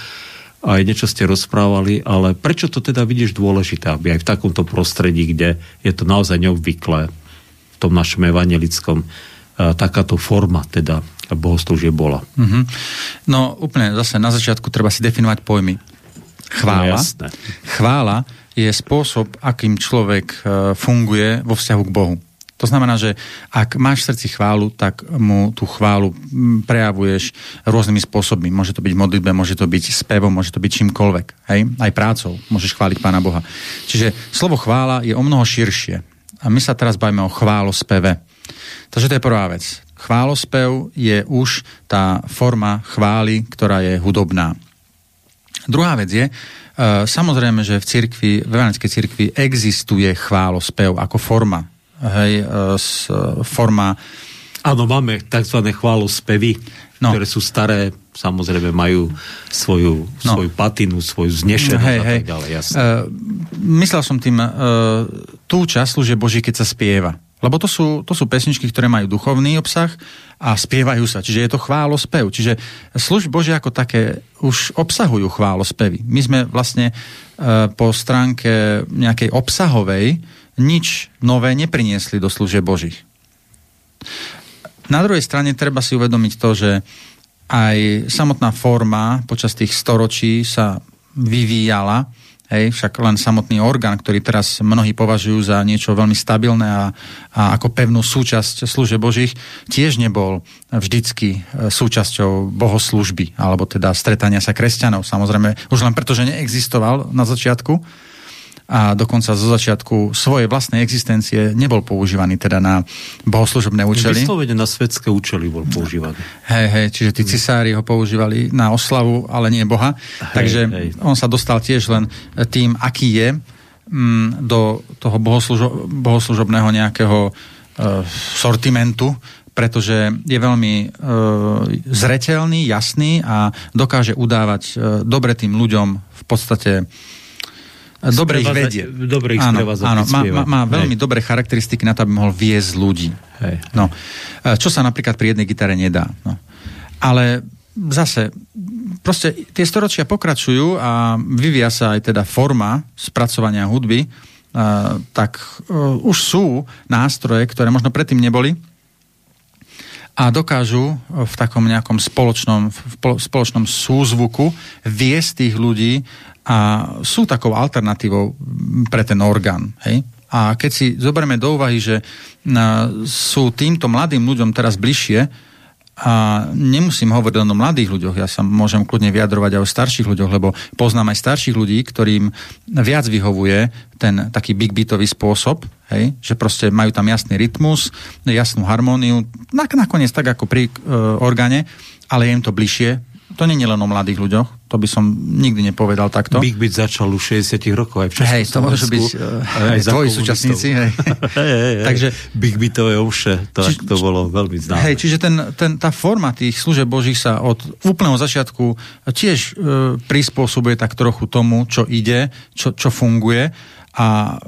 S1: aj niečo ste rozprávali, ale prečo to teda vidíš dôležité, aby aj v takomto prostredí, kde je to naozaj neobvyklé v tom našom evangelickom, uh, takáto forma teda bohoslúžie bola.
S2: Mhm. No úplne zase na začiatku treba si definovať pojmy. Chvála.
S1: No, jasné.
S2: Chvála je spôsob, akým človek e, funguje vo vzťahu k Bohu. To znamená, že ak máš v srdci chválu, tak mu tú chválu mm, prejavuješ rôznymi spôsobmi. Môže to byť modlitbe, môže to byť spevom, môže to byť čímkoľvek. Hej? Aj prácou môžeš chváliť Pána Boha. Čiže slovo chvála je o mnoho širšie. A my sa teraz bavíme o chválospeve. Takže to je prvá vec. Chválospev je už tá forma chvály, ktorá je hudobná. Druhá vec je, e, samozrejme, že v cirkvi, v evangelickej cirkvi existuje chválospev ako forma. Hej, e, s, forma
S1: Áno, máme tzv. chválospevy,
S2: No.
S1: ktoré sú staré, samozrejme majú svoju,
S2: No.
S1: svoju patinu, svoju znešenosť
S2: hej,
S1: a tak ďalej. Jasné.
S2: Uh, myslel som tým uh, tú časť služe Boží, keď sa spieva. Lebo to sú, to sú pesničky, ktoré majú duchovný obsah a spievajú sa. Čiže je to chválospev. Čiže služby Božie ako také už obsahujú chválospevy. My sme vlastne uh, po stránke nejakej obsahovej nič nové nepriniesli do služieb Božích. Na druhej strane treba si uvedomiť to, že aj samotná forma počas tých storočí sa vyvíjala, hej, však len samotný orgán, ktorý teraz mnohí považujú za niečo veľmi stabilné a, a ako pevnú súčasť služe Božích, tiež nebol vždycky e, súčasťou bohoslužby, alebo teda stretania sa kresťanov. Samozrejme, už len preto, že neexistoval na začiatku, a dokonca zo začiatku svojej vlastnej existencie nebol používaný teda na bohoslužobné účely.
S1: Vyslovene na svetské účely bol používaný.
S2: Hej, hej, čiže tí cisári ho používali na oslavu, ale nie Boha.
S1: Hej,
S2: Takže
S1: hej.
S2: on sa dostal tiež len tým, aký je mm, do toho bohoslužo- bohoslužobného nejakého e, sortimentu, pretože je veľmi e, zretelný, jasný a dokáže udávať e, dobre tým ľuďom v podstate dobre ich vedie.
S1: dobre ich
S2: áno, áno, má, má, má veľmi
S1: Hej.
S2: dobré charakteristiky na to, aby mohol viesť ľudí.
S1: Hej.
S2: No, e, čo sa napríklad pri jednej gitare nedá. No. Ale zase, proste tie storočia pokračujú a vyvíja sa aj teda forma spracovania hudby, uh, tak uh, už sú nástroje, ktoré možno predtým neboli a dokážu uh, v takom nejakom spoločnom, v polo- spoločnom súzvuku viesť tých ľudí a sú takou alternatívou mm, pre ten orgán. Hej? A keď si zoberieme do úvahy, že na, sú týmto mladým ľuďom teraz bližšie, a nemusím hovoriť len o mladých ľuďoch, ja sa môžem kľudne vyjadrovať aj o starších ľuďoch, lebo poznám aj starších ľudí, ktorým viac vyhovuje ten taký big beatový spôsob, hej? že proste majú tam jasný rytmus, jasnú harmóniu, nak- nakoniec tak ako pri e, orgáne, ale je im to bližšie. To nie je len o mladých ľuďoch, to by som nikdy nepovedal takto.
S1: Big Beat začal už 60 rokov aj v
S2: Hej, to môžu byť uh,
S1: aj za
S2: tvoji súčasníci. Hej.
S1: hej, hej.
S2: Takže-
S1: Big Beatové ovše, to,
S2: Či-
S1: to bolo veľmi známe.
S2: Hej, čiže ten, ten, tá forma tých služeb Božích sa od úplného začiatku tiež e, prispôsobuje tak trochu tomu, čo ide, čo, čo funguje a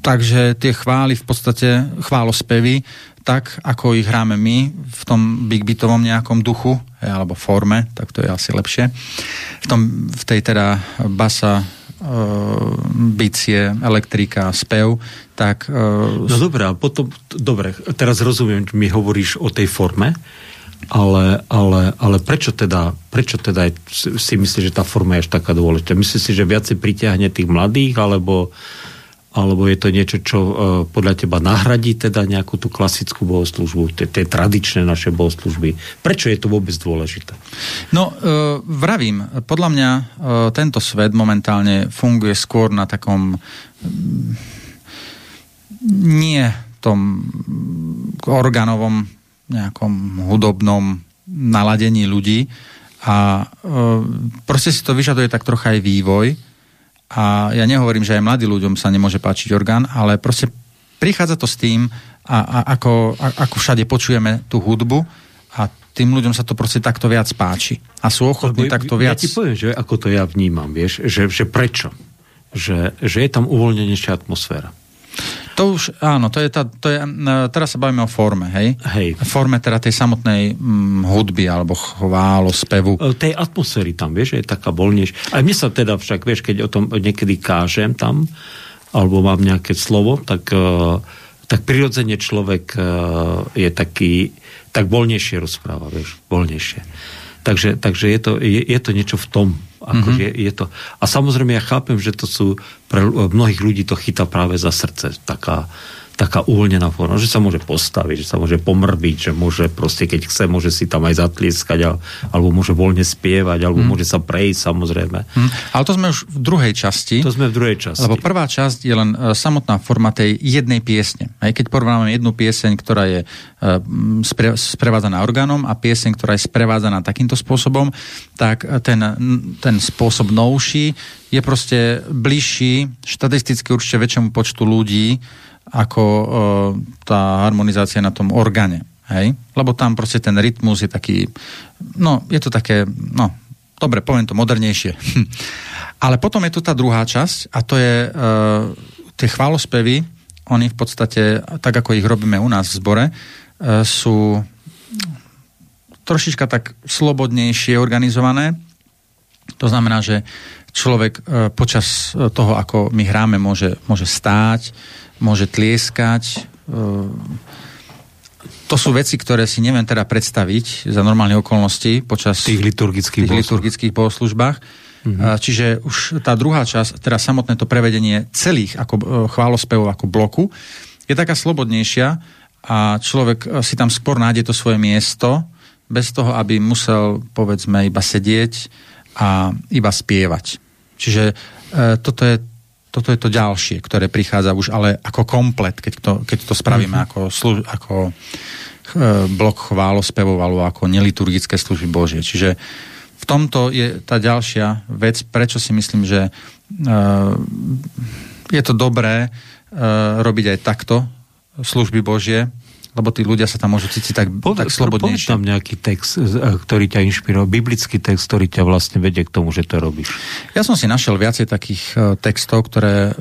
S2: takže tie chvály v podstate, chválospevy, tak ako ich hráme my v tom big beatovom nejakom duchu hej, alebo forme, tak to je asi lepšie. V, tom, v tej teda basa e, bicie, elektrika, spev, tak e,
S1: No dobré, a potom, dobre, teraz rozumiem, mi hovoríš o tej forme, ale, ale, ale prečo teda, prečo teda si myslíš, že tá forma je až taká dôležitá? Myslíš si, že viacej pritiahne tých mladých, alebo, alebo je to niečo, čo uh, podľa teba nahradí teda nejakú tú klasickú bohoslužbu, tie, tradičné naše bohoslužby. Prečo je to vôbec dôležité?
S2: No, uh, vravím, podľa mňa uh, tento svet momentálne funguje skôr na takom um, nie tom organovom nejakom hudobnom naladení ľudí a uh, proste si to vyžaduje tak trocha aj vývoj a ja nehovorím, že aj mladým ľuďom sa nemôže páčiť orgán, ale proste prichádza to s tým, a, a ako, a, ako všade počujeme tú hudbu a tým ľuďom sa to proste takto viac páči. A sú ochotní takto viac...
S1: Ja ti poviem, že ako to ja vnímam, vieš, že, že prečo? Že, že je tam uvoľnenejšia atmosféra.
S2: To už, áno, to je tá, to je, teraz sa bavíme o forme, hej?
S1: Hej.
S2: Forme teda tej samotnej hm, hudby alebo chválo, spevu.
S1: E, Tej atmosféry tam, vieš, je taká voľnejšia. A mne sa teda však, vieš, keď o tom niekedy kážem tam, alebo mám nejaké slovo, tak, e, tak prirodzene človek e, je taký, tak voľnejšie rozpráva, vieš, voľnejšie. Takže, takže je, to, je, je to niečo v tom. Akože mm-hmm. je, je to. A samozrejme ja chápem, že to sú pre mnohých ľudí to chytá práve za srdce. Taká, taká uvoľnená forma, že sa môže postaviť, že sa môže pomrbiť, že môže proste, keď chce, môže si tam aj zatlieskať, alebo môže voľne spievať, alebo hmm. môže sa prejsť, samozrejme. Hmm.
S2: Ale to sme už v druhej časti.
S1: To sme v druhej časti.
S2: Lebo prvá časť je len uh, samotná forma tej jednej piesne. Aj keď porovnáme jednu pieseň, ktorá je uh, spre, sprevádzaná orgánom a pieseň, ktorá je sprevádzaná takýmto spôsobom, tak ten, ten spôsob novší je proste bližší, štatisticky určite väčšiemu počtu ľudí, ako e, tá harmonizácia na tom orgáne. Hej? Lebo tam proste ten rytmus je taký, no je to také, no dobre, poviem to modernejšie. Ale potom je tu tá druhá časť a to je e, tie chválospevy, oni v podstate, tak ako ich robíme u nás v zbore, e, sú trošička tak slobodnejšie organizované. To znamená, že človek e, počas toho, ako my hráme, môže, môže stáť, môže tlieskať. E, to sú veci, ktoré si neviem teda predstaviť za normálne okolnosti počas
S1: tých liturgických,
S2: tých liturgických bohoslužbách. Mm-hmm. Čiže už tá druhá časť, teda samotné to prevedenie celých ako e, chválospevov ako bloku, je taká slobodnejšia a človek e, si tam skôr nájde to svoje miesto, bez toho, aby musel, povedzme, iba sedieť a iba spievať. Čiže e, toto je toto je to ďalšie, ktoré prichádza už ale ako komplet, keď to, keď to spravíme mm-hmm. ako, služ, ako e, blok chválospevov alebo ako neliturgické služby Božie. Čiže v tomto je tá ďalšia vec, prečo si myslím, že e, je to dobré e, robiť aj takto služby Božie, lebo tí ľudia sa tam môžu cítiť tak, Poved, tak slobodnejšie.
S1: tam nejaký text, e, ktorý ťa inšpiroval, biblický text, ktorý ťa vlastne vedie k tomu, že to robíš.
S2: Ja som si našiel viacej takých uh, textov, ktoré uh,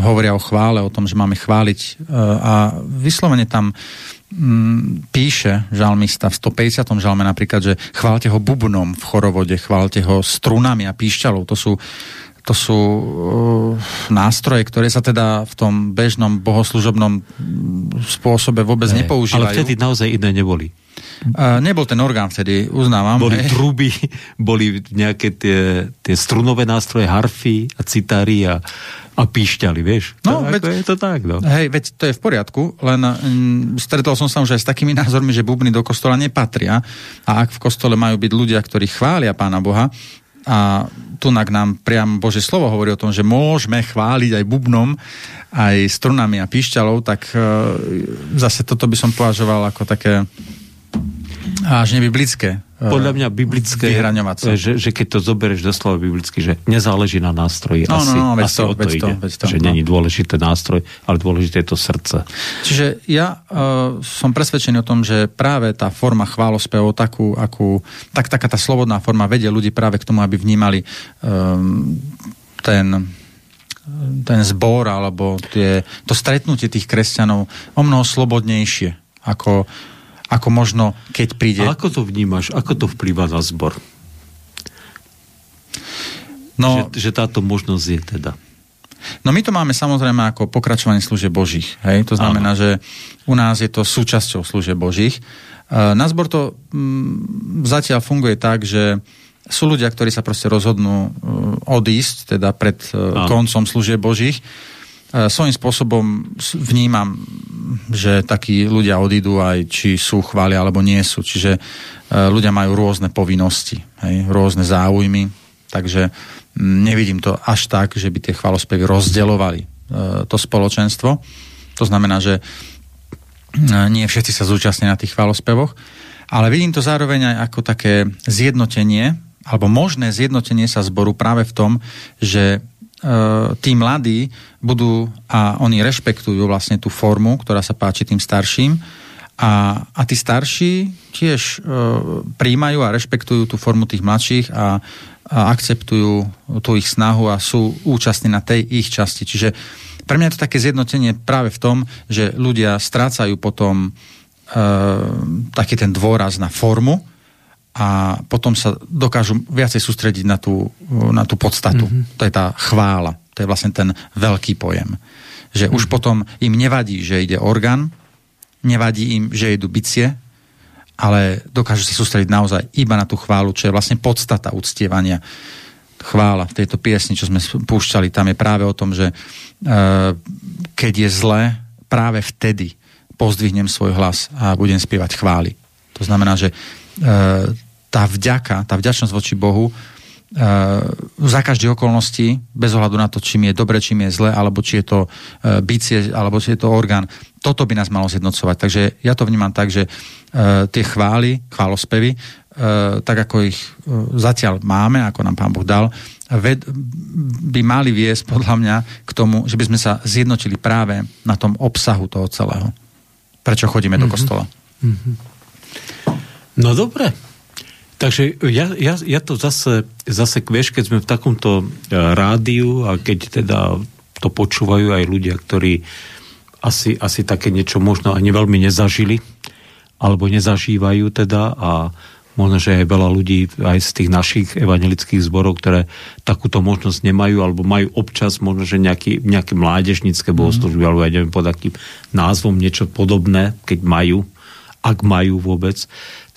S2: hovoria o chvále, o tom, že máme chváliť uh, a vyslovene tam um, píše žalmista v 150. žalme napríklad, že chválte ho bubnom v chorovode, chválte ho strunami a píšťalou. To sú to sú uh, nástroje, ktoré sa teda v tom bežnom bohoslužobnom spôsobe vôbec ne, nepoužívajú.
S1: Ale vtedy naozaj iné neboli.
S2: Uh, nebol ten orgán vtedy, uznávam.
S1: Boli hej. truby, boli nejaké tie, tie strunové nástroje, harfy a citári a, a píšťali, vieš.
S2: No,
S1: to,
S2: veď,
S1: je to tak, no.
S2: Hej, veď to je v poriadku, len m, stretol som sa už aj s takými názormi, že bubny do kostola nepatria a ak v kostole majú byť ľudia, ktorí chvália Pána Boha, a tunak nám priam Bože slovo hovorí o tom, že môžeme chváliť aj bubnom, aj strunami a píšťalou, tak e, zase toto by som považoval ako také až nebiblické.
S1: Podľa mňa biblické, že, že keď to zoberieš doslova biblicky, že nezáleží na nástroji, no, asi, no, no, asi to, o to ide. To, to, že no. není dôležité nástroj, ale dôležité je to srdce.
S2: Čiže ja uh, som presvedčený o tom, že práve tá forma chválospevov, takú, akú, tak, taká tá slobodná forma vedie ľudí práve k tomu, aby vnímali um, ten ten zbor alebo tie, to stretnutie tých kresťanov o mnoho slobodnejšie ako ako možno, keď príde...
S1: A ako to vnímaš? Ako to vplýva na zbor?
S2: No,
S1: že, že táto možnosť je teda.
S2: No my to máme samozrejme ako pokračovanie služieb Božích. Hej? To znamená, Áno. že u nás je to súčasťou služieb Božích. E, na zbor to m, mm, zatiaľ funguje tak, že sú ľudia, ktorí sa proste rozhodnú uh, odísť, teda pred uh, koncom služieb Božích svojím spôsobom vnímam, že takí ľudia odídu aj či sú chváli alebo nie sú. Čiže ľudia majú rôzne povinnosti, hej, rôzne záujmy, takže nevidím to až tak, že by tie chválospevy rozdeľovali to spoločenstvo. To znamená, že nie všetci sa zúčastnia na tých chválospevoch, ale vidím to zároveň aj ako také zjednotenie, alebo možné zjednotenie sa zboru práve v tom, že e, tí mladí budú a oni rešpektujú vlastne tú formu, ktorá sa páči tým starším a, a tí starší tiež e, príjmajú a rešpektujú tú formu tých mladších a, a akceptujú tú ich snahu a sú účastní na tej ich časti. Čiže pre mňa je to také zjednotenie práve v tom, že ľudia strácajú potom e, taký ten dôraz na formu a potom sa dokážu viacej sústrediť na tú, na tú podstatu. Mm-hmm. To je tá chvála. To je vlastne ten veľký pojem. Že mm-hmm. už potom im nevadí, že ide orgán, nevadí im, že idú bicie, ale dokážu sa sústrediť naozaj iba na tú chválu, čo je vlastne podstata uctievania chvála v tejto piesni, čo sme púšťali, tam je práve o tom, že uh, keď je zle, práve vtedy pozdvihnem svoj hlas a budem spievať chvály. To znamená, že tá vďaka, tá vďačnosť voči Bohu uh, za každé okolnosti, bez ohľadu na to, čím je dobre, čím je zle, alebo či je to uh, bicie, alebo či je to orgán, toto by nás malo zjednocovať. Takže ja to vnímam tak, že tie chvály, chválospevy E, tak ako ich e, zatiaľ máme, ako nám Pán Boh dal, by mali viesť podľa mňa k tomu, že by sme sa zjednotili práve na tom obsahu toho celého. Prečo chodíme mm-hmm. do mhm. kostola. Mm-hmm.
S1: No dobre. Takže ja, ja, ja to zase, zase vieš, keď sme v takomto e, rádiu a keď teda to počúvajú aj ľudia, ktorí asi, asi také niečo možno ani veľmi nezažili, alebo nezažívajú teda a možno, že aj veľa ľudí aj z tých našich evangelických zborov, ktoré takúto možnosť nemajú, alebo majú občas možno, že nejaký, nejaké mládežnícke bohoslužby, mm. alebo ja neviem pod akým názvom niečo podobné, keď majú, ak majú vôbec.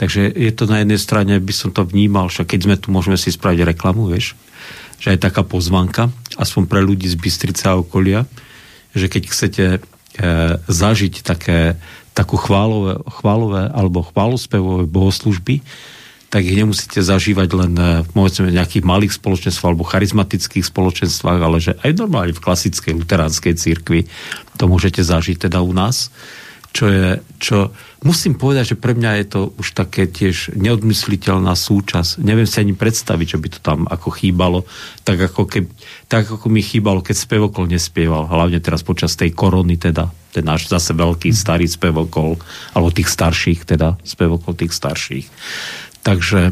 S1: Takže je to na jednej strane, by som to vnímal, však keď sme tu, môžeme si spraviť reklamu, vieš, že je taká pozvanka, aspoň pre ľudí z Bystrice a okolia, že keď chcete e, zažiť také, takú chválové, chválové alebo chválospevové bohoslužby, tak ich nemusíte zažívať len v eh, nejakých malých spoločenstvách alebo charizmatických spoločenstvách, ale že aj normálne v klasickej luteránskej cirkvi to môžete zažiť teda u nás. Čo je, čo musím povedať, že pre mňa je to už také tiež neodmysliteľná súčasť. Neviem si ani predstaviť, čo by to tam ako chýbalo. Tak ako, keď, tak ako mi chýbalo, keď spevokol nespieval. Hlavne teraz počas tej korony teda. Ten náš zase veľký starý spevokol. Alebo tých starších teda. Spevokol tých starších. Takže,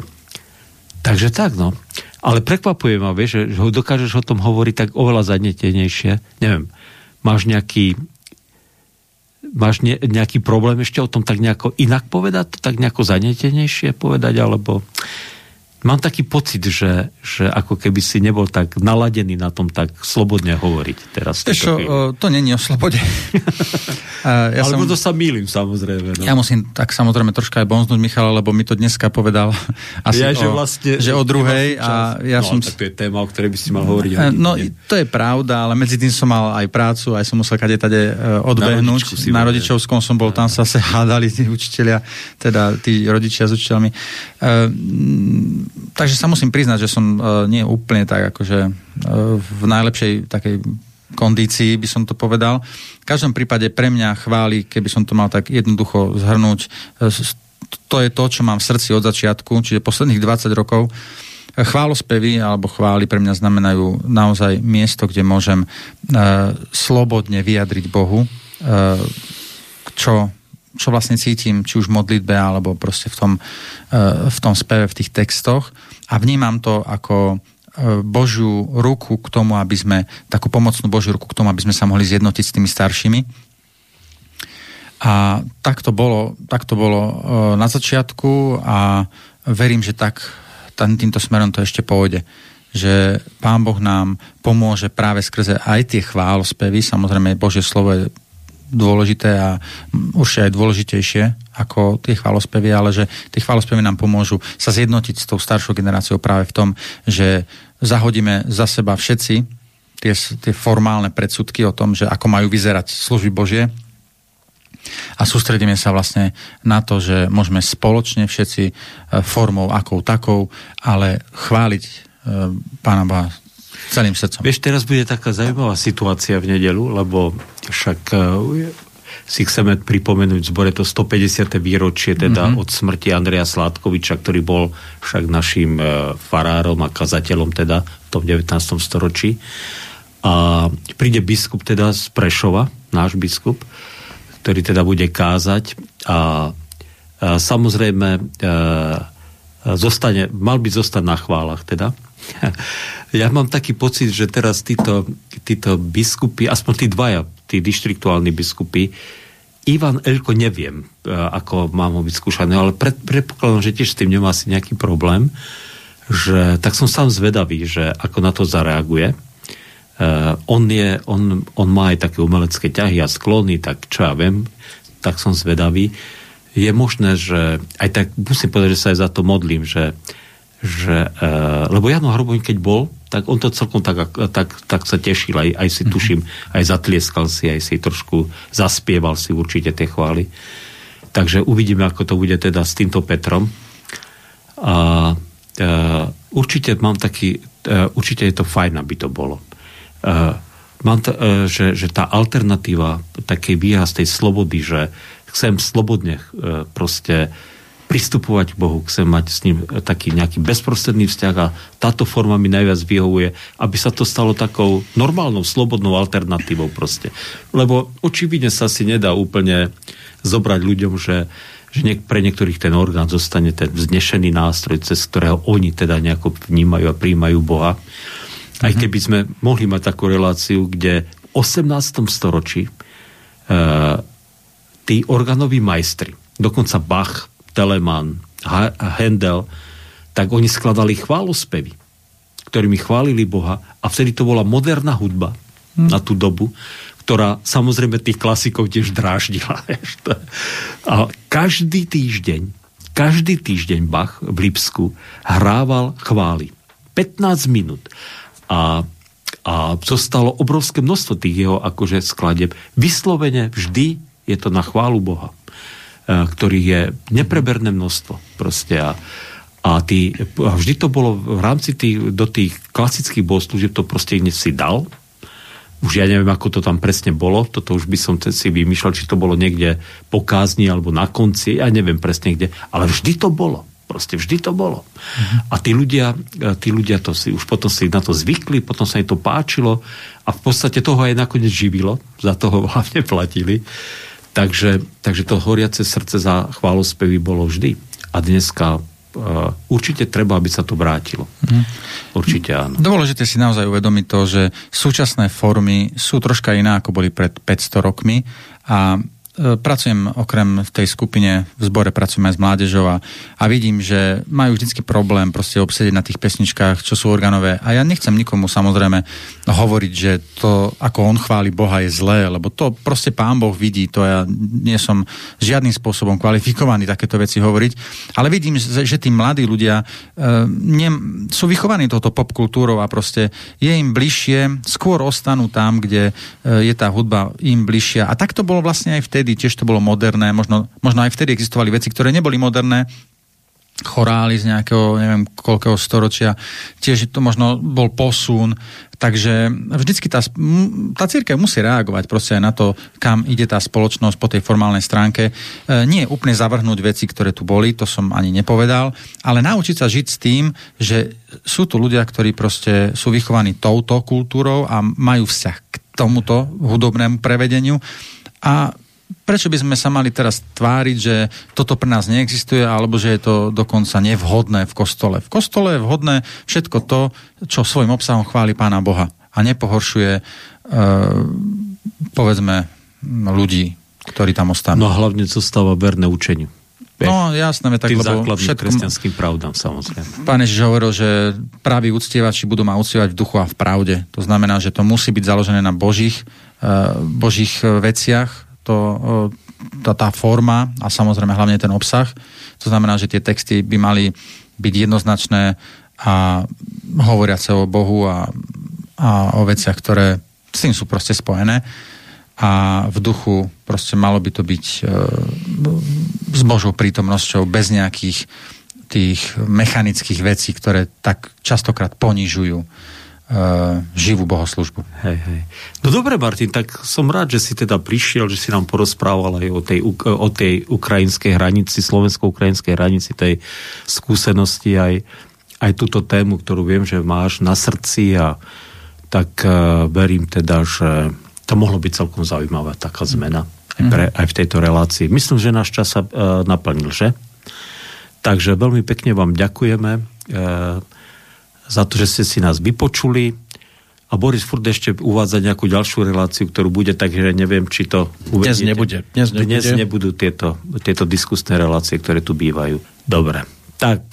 S1: takže tak, no. Ale prekvapuje ma, vieš, že, že dokážeš o tom hovoriť tak oveľa zanetenejšie. Neviem, máš nejaký máš ne, nejaký problém ešte o tom tak nejako inak povedať, tak nejako zanetenejšie povedať, alebo mám taký pocit, že, že ako keby si nebol tak naladený na tom tak slobodne hovoriť teraz.
S2: Ešte, to není o slobode.
S1: ja Alebo som, to sa mýlim, samozrejme. No.
S2: Ja musím tak samozrejme troška aj bonznúť Michala, lebo mi to dneska povedal asi ja, o, že, vlastne, že o druhej. A ja
S1: no,
S2: som...
S1: tak to je téma, o ktorej by si mal hovoriť.
S2: No, to je pravda, ale medzi tým som mal aj prácu, aj som musel kade tade e, odbehnúť. Na, na rodičovskom som bol, tam sa sa hádali tí učiteľia, teda tí rodičia s učiteľmi. Uh, takže sa musím priznať, že som uh, nie úplne tak akože uh, v najlepšej takej kondícii, by som to povedal. V každom prípade pre mňa chváli, keby som to mal tak jednoducho zhrnúť, uh, to je to, čo mám v srdci od začiatku, čiže posledných 20 rokov. Chválospevy alebo chvály pre mňa znamenajú naozaj miesto, kde môžem uh, slobodne vyjadriť Bohu, uh, čo čo vlastne cítim, či už v modlitbe, alebo proste v tom, v tom speve, v tých textoch. A vnímam to ako e, Božiu ruku k tomu, aby sme, takú pomocnú Božiu ruku k tomu, aby sme sa mohli zjednotiť s tými staršími. A tak to bolo, tak to bolo e, na začiatku a verím, že tak týmto smerom to ešte pôjde. Že Pán Boh nám pomôže práve skrze aj tie chválospevy, samozrejme Božie slovo je dôležité a určite aj dôležitejšie ako tie chválospevy, ale že tie chválospevy nám pomôžu sa zjednotiť s tou staršou generáciou práve v tom, že zahodíme za seba všetci tie, tie formálne predsudky o tom, že ako majú vyzerať služby Božie a sústredíme sa vlastne na to, že môžeme spoločne všetci e, formou akou takou, ale chváliť e, Pána Boha celým srdcom.
S1: Vieš, teraz bude taká zaujímavá situácia v nedelu, lebo však e, si chceme pripomenúť v zbore to 150. výročie teda mm-hmm. od smrti Andreja Sládkoviča, ktorý bol však našim farárom a kazateľom teda v tom 19. storočí. A príde biskup teda z Prešova, náš biskup, ktorý teda bude kázať a, a samozrejme e, zostane, mal by zostať na chválach teda. Ja mám taký pocit, že teraz títo, títo biskupy, aspoň tí dvaja, tí dištriktuálni biskupy, Ivan Elko neviem, e, ako mám ho vyskúšané, ale pred, predpokladám, že tiež s tým nemá asi nejaký problém, že tak som sám zvedavý, že ako na to zareaguje. Uh, on, je, on, on má aj také umelecké ťahy a sklony, tak čo ja viem, tak som zvedavý. Je možné, že aj tak musím povedať, že sa aj za to modlím, že, že uh, lebo Jano Hroboň, keď bol, tak on to celkom tak, tak, tak sa tešil, aj, aj si mhm. tuším, aj zatlieskal si, aj si trošku zaspieval si určite tie chvály. Takže uvidíme, ako to bude teda s týmto Petrom. A uh, určite mám taký, uh, určite je to fajn, aby to bolo Uh, mám to, uh, že, že tá alternatíva takej výraz tej slobody, že chcem slobodne proste pristupovať k Bohu, chcem mať s ním taký nejaký bezprostredný vzťah a táto forma mi najviac vyhovuje, aby sa to stalo takou normálnou, slobodnou alternatívou proste. Lebo očividne sa si nedá úplne zobrať ľuďom, že, že niek- pre niektorých ten orgán zostane ten vznešený nástroj, cez ktorého oni teda nejako vnímajú a príjmajú Boha. Aj mhm. keby sme mohli mať takú reláciu, kde v 18. storočí uh, tí organoví majstri, dokonca Bach, Telemann, Handel, tak oni skladali chválospevy, ktorými chválili Boha a vtedy to bola moderná hudba hmm. na tú dobu, ktorá samozrejme tých klasikov tiež dráždila. A každý týždeň, každý týždeň Bach v Lipsku hrával chvály. 15 minút a, a zostalo obrovské množstvo tých jeho akože skladeb. Vyslovene vždy je to na chválu Boha, ktorých je nepreberné množstvo. Proste a, a, tý, a vždy to bolo v rámci tých, do tých klasických bohoslúžieb to proste hneď si dal. Už ja neviem, ako to tam presne bolo, toto už by som si vymýšľal, či to bolo niekde po kázni alebo na konci, ja neviem presne kde, ale vždy to bolo. Proste vždy to bolo. A tí ľudia, e, tí ľudia to si už potom si na to zvykli, potom sa im to páčilo a v podstate toho aj nakoniec živilo, za toho hlavne platili. Takže, takže to horiace srdce za chválospevy bolo vždy. A dneska uh, určite treba, aby sa to vrátilo. Uh-huh. Určite áno.
S2: Dôležité si naozaj uvedomiť to, že súčasné formy sú troška iné, ako boli pred 500 rokmi a pracujem okrem v tej skupine, v zbore pracujem aj s mládežou a, a vidím, že majú vždycky problém proste obsedieť na tých pesničkách, čo sú organové. A ja nechcem nikomu samozrejme hovoriť, že to, ako on chváli Boha, je zlé, lebo to proste pán Boh vidí, to ja nie som žiadnym spôsobom kvalifikovaný takéto veci hovoriť, ale vidím, že, že tí mladí ľudia e, ne, sú vychovaní touto popkultúrou a proste je im bližšie, skôr ostanú tam, kde e, je tá hudba im bližšia. A tak to bolo vlastne aj vtedy vtedy tiež to bolo moderné, možno, možno aj vtedy existovali veci, ktoré neboli moderné, chorály z nejakého, neviem, koľkého storočia, tiež to možno bol posun, takže vždycky tá, tá církev musí reagovať proste aj na to, kam ide tá spoločnosť po tej formálnej stránke. E, nie úplne zavrhnúť veci, ktoré tu boli, to som ani nepovedal, ale naučiť sa žiť s tým, že sú tu ľudia, ktorí proste sú vychovaní touto kultúrou a majú vzťah k tomuto hudobnému prevedeniu. A prečo by sme sa mali teraz tváriť, že toto pre nás neexistuje, alebo že je to dokonca nevhodné v kostole. V kostole je vhodné všetko to, čo svojim obsahom chváli Pána Boha a nepohoršuje, e, povedzme, ľudí, ktorí tam ostanú.
S1: No a hlavne zostáva verné učeniu.
S2: No jasné, tak
S1: Tým lebo všetko... kresťanským pravdám, samozrejme.
S2: Pán Ježiš hovoril, že praví uctievači budú ma uctievať v duchu a v pravde. To znamená, že to musí byť založené na božích, uh, božích veciach, to, tá, tá forma a samozrejme hlavne ten obsah. To znamená, že tie texty by mali byť jednoznačné a hovoriace o Bohu a, a o veciach, ktoré s tým sú proste spojené a v duchu proste malo by to byť e, s Božou prítomnosťou bez nejakých tých mechanických vecí, ktoré tak častokrát ponižujú e, živú bohoslužbu.
S1: Hej, hej. No dobre, Martin, tak som rád, že si teda prišiel, že si nám porozprával aj o tej, o tej ukrajinskej hranici, slovensko-ukrajinskej hranici, tej skúsenosti, aj, aj túto tému, ktorú viem, že máš na srdci a tak uh, verím teda, že to mohlo byť celkom zaujímavá taká zmena aj, pre, aj v tejto relácii. Myslím, že náš čas sa uh, naplnil, že? Takže veľmi pekne vám ďakujeme uh, za to, že ste si nás vypočuli. A Boris furt ešte uvádza nejakú ďalšiu reláciu, ktorú bude, takže neviem, či to
S4: uvediete. Dnes nebude.
S1: Dnes, nebude. Dnes nebudú tieto, tieto diskusné relácie, ktoré tu bývajú. Dobre. Tak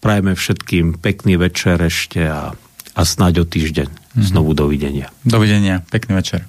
S1: prajeme všetkým pekný večer ešte a, a snáď o týždeň. Mm-hmm. Znovu dovidenia.
S2: Dovidenia. Pekný večer.